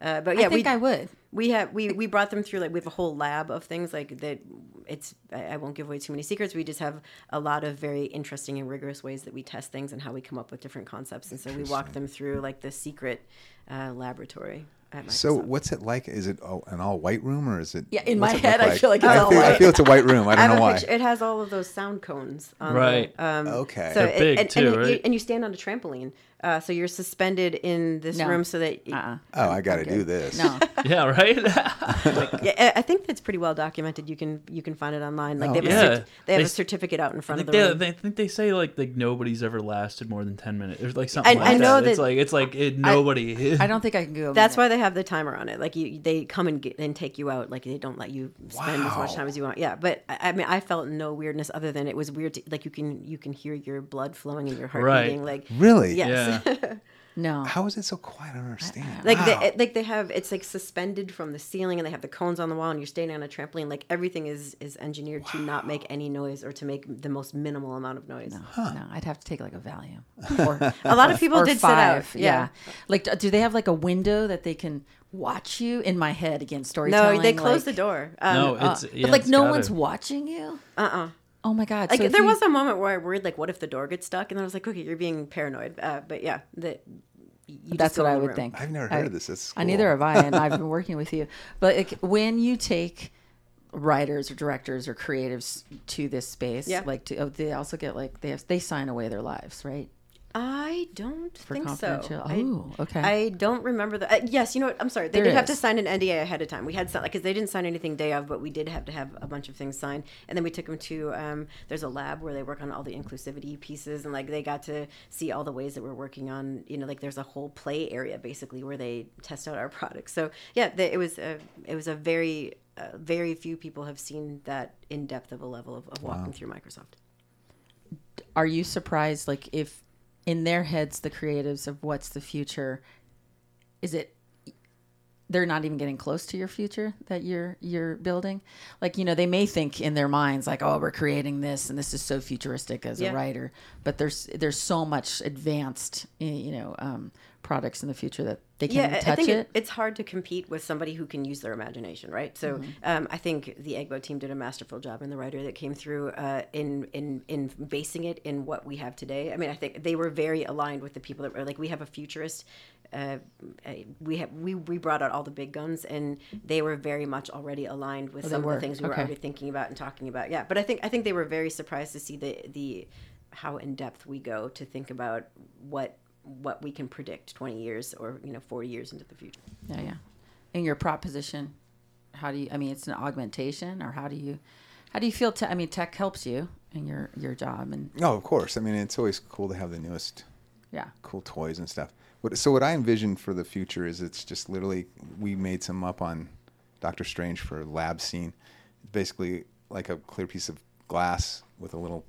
S3: Uh, but yeah,
S2: I think
S3: we
S2: I would.
S3: we have we we brought them through like we have a whole lab of things like that it's I I won't give away too many secrets we just have a lot of very interesting and rigorous ways that we test things and how we come up with different concepts and so we walk them through like the secret uh, laboratory.
S4: So what's it like? Is it oh, an all white room or is it?
S2: Yeah, in my
S4: it look
S2: head, I feel like it's
S4: I
S2: all
S4: feel, I feel it's a white room. I
S3: I
S4: don't
S3: have
S4: know
S3: a
S4: why.
S3: picture. It has all of those sound cones. On
S1: Right.
S3: The, um,
S4: Okay.
S3: So
S1: They're
S3: it-
S1: big
S3: and,
S1: too,
S3: and, you-
S1: right?
S3: and you stand on a trampoline. Uh, so you're suspended in this
S2: No.
S3: room so that.
S2: Uh-uh.
S4: Oh, I got to
S2: Okay.
S4: do this.
S2: No.
S1: Yeah, right.
S3: Yeah, I I think that's pretty well documented. You can you can find it online. Like
S4: Oh,
S3: they have,
S1: yeah.
S3: a, cert- they have
S1: They
S3: a
S1: s-
S3: certificate out in front of
S1: think
S3: the
S1: they,
S3: room.
S1: they I think they say like like nobody's ever lasted more than ten minutes. There's like something
S3: I-
S1: like
S3: I know
S1: that. It's like it's like it, nobody.
S2: I don't think I can go.
S3: That's
S2: minute.
S3: why they have the timer on it. Like you, they come and get, and take you out. Like they don't let you spend as much time as you want. Yeah, but I, I mean, I felt no weirdness other than it was weird. To, like you can you can hear your blood flowing and your heart
S1: Right.
S3: beating. Like
S4: Really?
S3: yes,
S2: No.
S4: How is it so quiet? I don't understand.
S3: like
S4: Wow.
S3: they, like they have it's like suspended from the ceiling and they have the cones on the wall and you're standing on a trampoline. Like everything is is engineered to not make any noise or to make the most minimal amount of noise.
S2: No, I'd have to take like a Valium. Or,
S3: A lot of people
S2: or
S3: did
S2: five.
S3: sit out. Yeah.
S2: Like, do they have like a window that they can watch you? In my head, again, storytelling.
S3: No, they close
S2: like,
S3: the door. Um,
S1: no,
S2: uh,
S1: yeah,
S2: but like
S1: it's
S2: no
S1: gotta-
S2: one's watching you.
S3: uh uh
S2: Oh my god!
S3: Like
S2: so
S3: there
S2: you-
S3: was a moment where I worried, like, what if the door gets stuck? And then I was like, okay, you're being paranoid. Uh, but yeah, the, you just
S2: That's what I would
S3: room.
S2: think.
S4: I've never
S2: I-
S4: heard of this. That's
S2: I neither have I, and I've been working with you. But like, when you take writers or directors or creatives to this space,
S3: Yeah.
S2: like to, oh, they also get like they have they sign away their lives, right?
S3: I don't think so. I-
S2: Oh, okay.
S3: I don't remember the. Uh, yes, you know what? I'm sorry. They
S2: There
S3: did have to sign an NDA ahead of time. We had some because they didn't sign anything day of, but we did have to have a bunch of things signed. And then we took them to. Um, there's a lab where they work on all the inclusivity pieces, and like they got to see all the ways that we're working on. You know, like there's a whole play area basically where they test out our products. So yeah, they, it was a it was a very uh, very few people have seen that in depth of a level of, of walking through Microsoft.
S2: Are you surprised, like if in their heads, the creatives of what's the future, is it? They're not even getting close to your future that you're you're building. Like you know, they may think in their minds like, "Oh, we're creating this, and this is so futuristic as
S3: Yeah.
S2: a writer." But there's there's so much advanced, you know, um, products in the future that they can't
S3: yeah,
S2: touch
S3: I think
S2: it.
S3: it's hard to compete with somebody who can use their imagination, right? So
S2: Mm-hmm.
S3: um, I think the Egbo team did a masterful job, and the writer that came through uh, in in in basing it in what we have today. I mean, I think they were very aligned with the people that were like we have a futurist. Uh, we have we, we brought out all the big guns, and they were very much already aligned with
S2: Oh,
S3: some of the things we were
S2: Okay.
S3: already thinking about and talking about. Yeah, but I think I think they were very surprised to see the the how in depth we go to think about what what we can predict 20 years or you know 40 years into the future
S2: Yeah, yeah. In your proposition, how do you? I mean, it's an augmentation, or how do you? How do you feel? Te- I mean, tech helps you in your your job, and
S4: Oh, of course. I mean, it's always cool to have the newest
S2: yeah,
S4: cool toys and stuff. What, so what I envision for the future is it's just literally we made some up on Doctor Strange for lab scene. It's basically, like a clear piece of glass with a little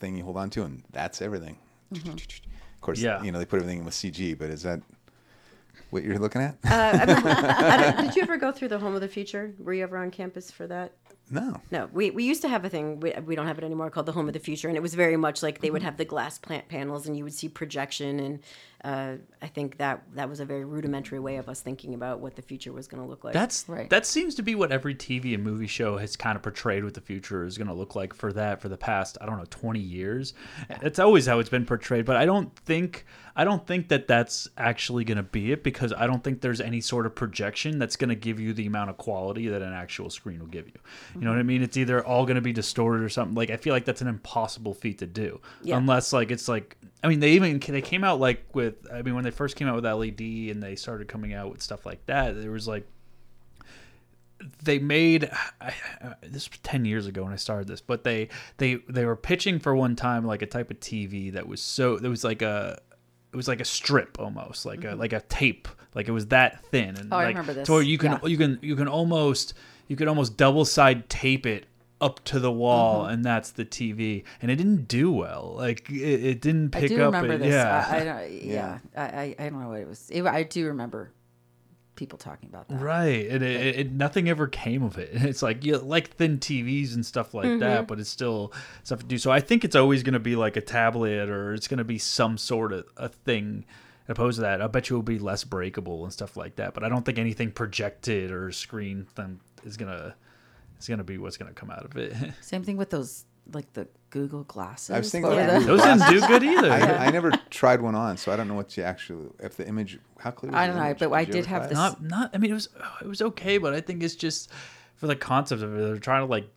S4: thing you hold on to, and that's everything. Mm-hmm. Of course,
S1: Yeah.
S4: you know they put everything in with CG, but is that what you're looking at?
S3: uh, I mean, I did you ever go through the home of the future were you ever on campus for that
S4: no.
S3: no we, we used to have a thing we, we don't have it anymore called the home of the future and it was very much like they would have the glass plant panels and you would see projection and uh, i think that that was a very rudimentary way of us thinking about what the future was going to look like
S1: That's
S2: Right.
S1: that seems to be what every TV and movie show has kind of portrayed what the future is going to look like for that for the past I don't know 20 years. It's always how it's been portrayed, but I don't think I don't think that that's actually going to be it because I don't think there's any sort of projection that's going to give you the amount of quality that an actual screen will give you. You know what I mean? It's either all going to be distorted or something. Like I feel like that's an impossible feat to do
S3: Yeah.
S1: unless like it's like I mean they even they came out like with I mean when they first came out with LED and they started coming out with stuff like that there was like they made I, I- this was 10 years ago when I started this but they they they were pitching for one time like a type of TV that was so there was like a it was like a strip almost, like a like a tape, like it was that thin. And
S2: Mm-hmm. Oh, I
S1: like,
S2: remember this.
S1: You can
S2: Yeah.
S1: you can you can almost you could almost double side tape it up to the wall,
S2: Mm-hmm.
S1: and that's the TV. And it didn't do well. Like it, it didn't pick I
S2: do
S1: up.
S2: remember
S1: it-
S2: this.
S1: Yeah.
S2: I, I don't, yeah, I, I, I don't know what it was. It, I do remember people talking about that.
S1: Right, and it, it, nothing ever came of it. It's like you like thin TVs and stuff like
S2: Mm-hmm.
S1: that, but it's still stuff to do. So I think it's always going to be like a tablet, or it's going to be some sort of a thing. Opposed to that, I bet you it'll be less breakable and stuff like that. But I don't think anything projected or screen thing is gonna is gonna be what's gonna come out of it.
S2: Same thing with those, like the Google glasses.
S4: I was thinking
S2: What were
S4: about
S1: Those didn't do good either.
S4: I, I never tried one on, so I don't know what you actually if the image how clear. Was
S2: I don't know,
S4: image?
S2: but I did have this-
S1: not not i mean it was oh, it was okay but i think it's just for the concept of it they're trying to like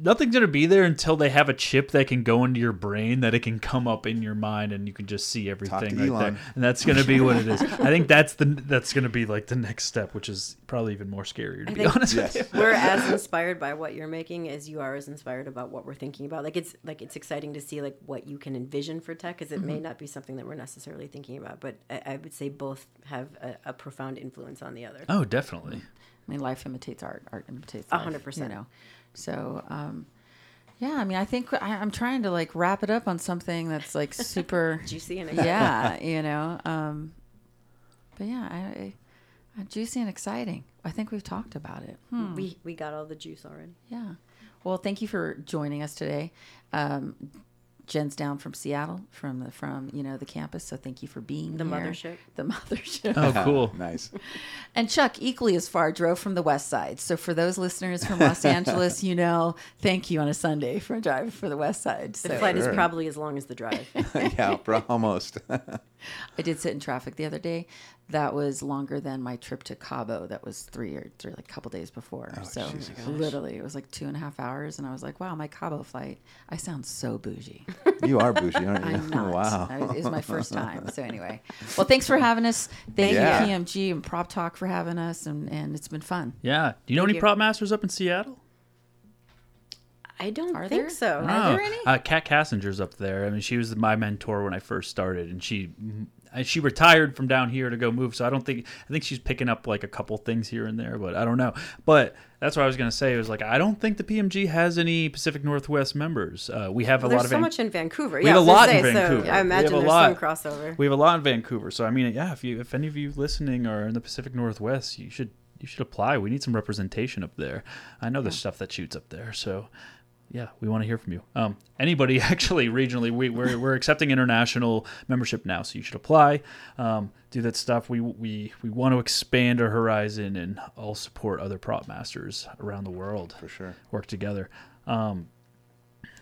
S1: nothing's going to be there until they have a chip that can go into your brain that it can come up in your mind and you can just see everything right there and that's going to be what it is i think that's the that's going to be like the next step which is probably even more scarier to
S3: I
S1: be honest
S4: Yes.
S1: with you
S3: we're as inspired by what you're making as you are as inspired about what we're thinking about. Like it's like it's exciting to see like what you can envision for tech, because it may mm-hmm. not be something that we're necessarily thinking about. But I, I would say both have a, a profound influence on the other.
S1: oh definitely mm.
S2: I mean, life imitates art. Art imitates
S3: A
S2: life.
S3: hundred percent.
S2: You know, so um, yeah. I mean, I think I, I'm trying to like wrap it up on something that's like super.
S3: Juicy and
S2: yeah, you know. Um, but yeah, I, I, uh, juicy and exciting. I think we've talked about it. Hmm.
S3: we we got all the juice already.
S2: Yeah. Well, thank you for joining us today. Um, Jen's down from Seattle, from the from you know the campus. So thank you for being
S3: The
S2: here.
S3: mothership.
S2: The mothership.
S1: oh cool
S4: nice.
S2: And Chuck, equally as far, drove from the west side. So for those listeners from Los Angeles, you know, thank you on a Sunday for driving for the west side.
S3: The
S2: So
S3: flight is probably as long as the drive.
S4: yeah, almost.
S2: I did sit in traffic the other day. That was longer than my trip to Cabo. That was three or three, like a couple days before. so literally, it was like two and a half hours, and I was like, "Wow, my Cabo flight! I sound so bougie."
S4: you are bougie, aren't you?
S2: I'm not.
S4: Wow.
S2: I- It was my first time. So anyway, well, thanks for having us. Thank
S4: Yeah.
S2: you, PMG and Prop Talk, for having us, and, and it's been fun.
S1: yeah do you know
S3: Thank
S1: any
S3: you.
S1: prop masters up in seattle
S3: I don't
S2: Are
S3: think
S2: there?
S3: so.
S2: Are
S1: Oh,
S2: there any?
S1: Uh, Kat Cassinger's up there. I mean, she was my mentor when I first started, and she and she retired from down here to go move. So I don't think I think she's picking up like a couple things here and there, but I don't know. But that's what I was gonna say. It was like I don't think the PMG has any Pacific Northwest members. Uh, we have
S3: Well,
S1: a lot of
S3: so
S1: Van-
S3: much in Vancouver.
S1: We
S3: yeah,
S1: have a lot in Vancouver.
S3: So I imagine there's
S1: lot.
S3: some crossover.
S1: we have a lot in Vancouver. So I mean, yeah, if you if any of you listening are in the Pacific Northwest, you should you should apply. We need some representation up there. I know there's stuff that shoots up there, so yeah, we want to hear from you. Um, anybody actually regionally, we, we're, we're accepting international membership now, so you should apply. Um, do that stuff. We we we want to expand our horizon and all support other prop masters around the world.
S4: For sure.
S1: Work together. Um,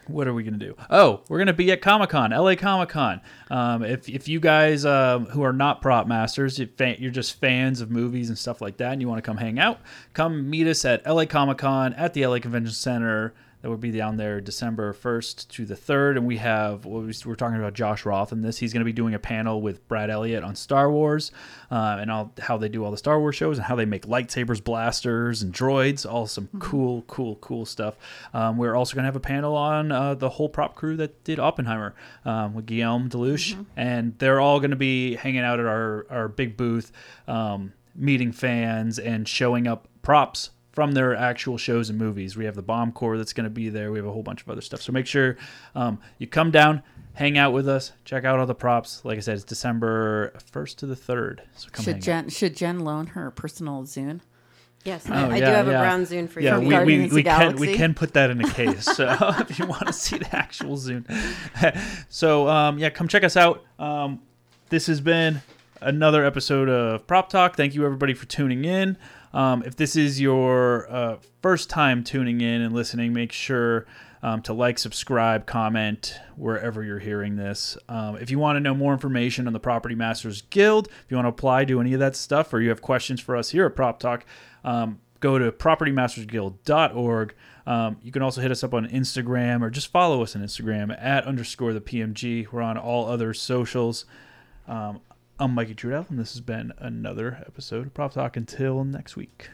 S1: what are we going to do? Oh, we're going to be at Comic Con, LA Comic Con. Um, if, if you guys um, who are not prop masters, you're just fans of movies and stuff like that, and you want to come hang out, come meet us at LA Comic Con at the LA Convention Center. That would be down there December 1st to the 3rd. And we have, well, we're talking about Josh Roth in this. He's going to be doing a panel with Brad Elliott on Star Wars uh, and all, how they do all the Star Wars shows and how they make lightsabers, blasters, and droids. All some cool, cool, cool stuff. Um, we're also going to have a panel on uh, the whole prop crew that did Oppenheimer um, with Guillaume Delouche. And they're all going to be hanging out at our, our big booth, um, meeting fans and showing up props from their actual shows and movies. We have the Bomb Corps that's going to be there. We have a whole bunch of other stuff. So make sure um, you come down, hang out with us, check out all the props. Like I said, it's December 1st to the 3rd. So come
S2: Should
S1: hang out.
S2: Jen should Jen loan her personal Zune?
S3: Yes,
S1: Oh,
S3: I, I
S1: yeah,
S3: do have
S1: yeah.
S3: a brown Zune for
S1: Yeah,
S3: you.
S2: From
S1: we, we,
S2: Guardians of
S1: we
S2: the
S1: can we can put that in a case. So if you want to see the actual Zune, so um, yeah, come check us out. Um, this has been another episode of Prop Talk. Thank you everybody for tuning in. Um, if this is your uh, first time tuning in and listening, make sure um, to like, subscribe, comment wherever you're hearing this. Um, if you want to know more information on the Property Masters Guild, if you want to apply, do any of that stuff, or you have questions for us here at Prop Talk, um, go to propertymastersguild.org. Um, you can also hit us up on Instagram or just follow us on Instagram at underscore the PMG. We're on all other socials. I'm Mikey Trudel, and this has been another episode of Prop Talk. Until next week.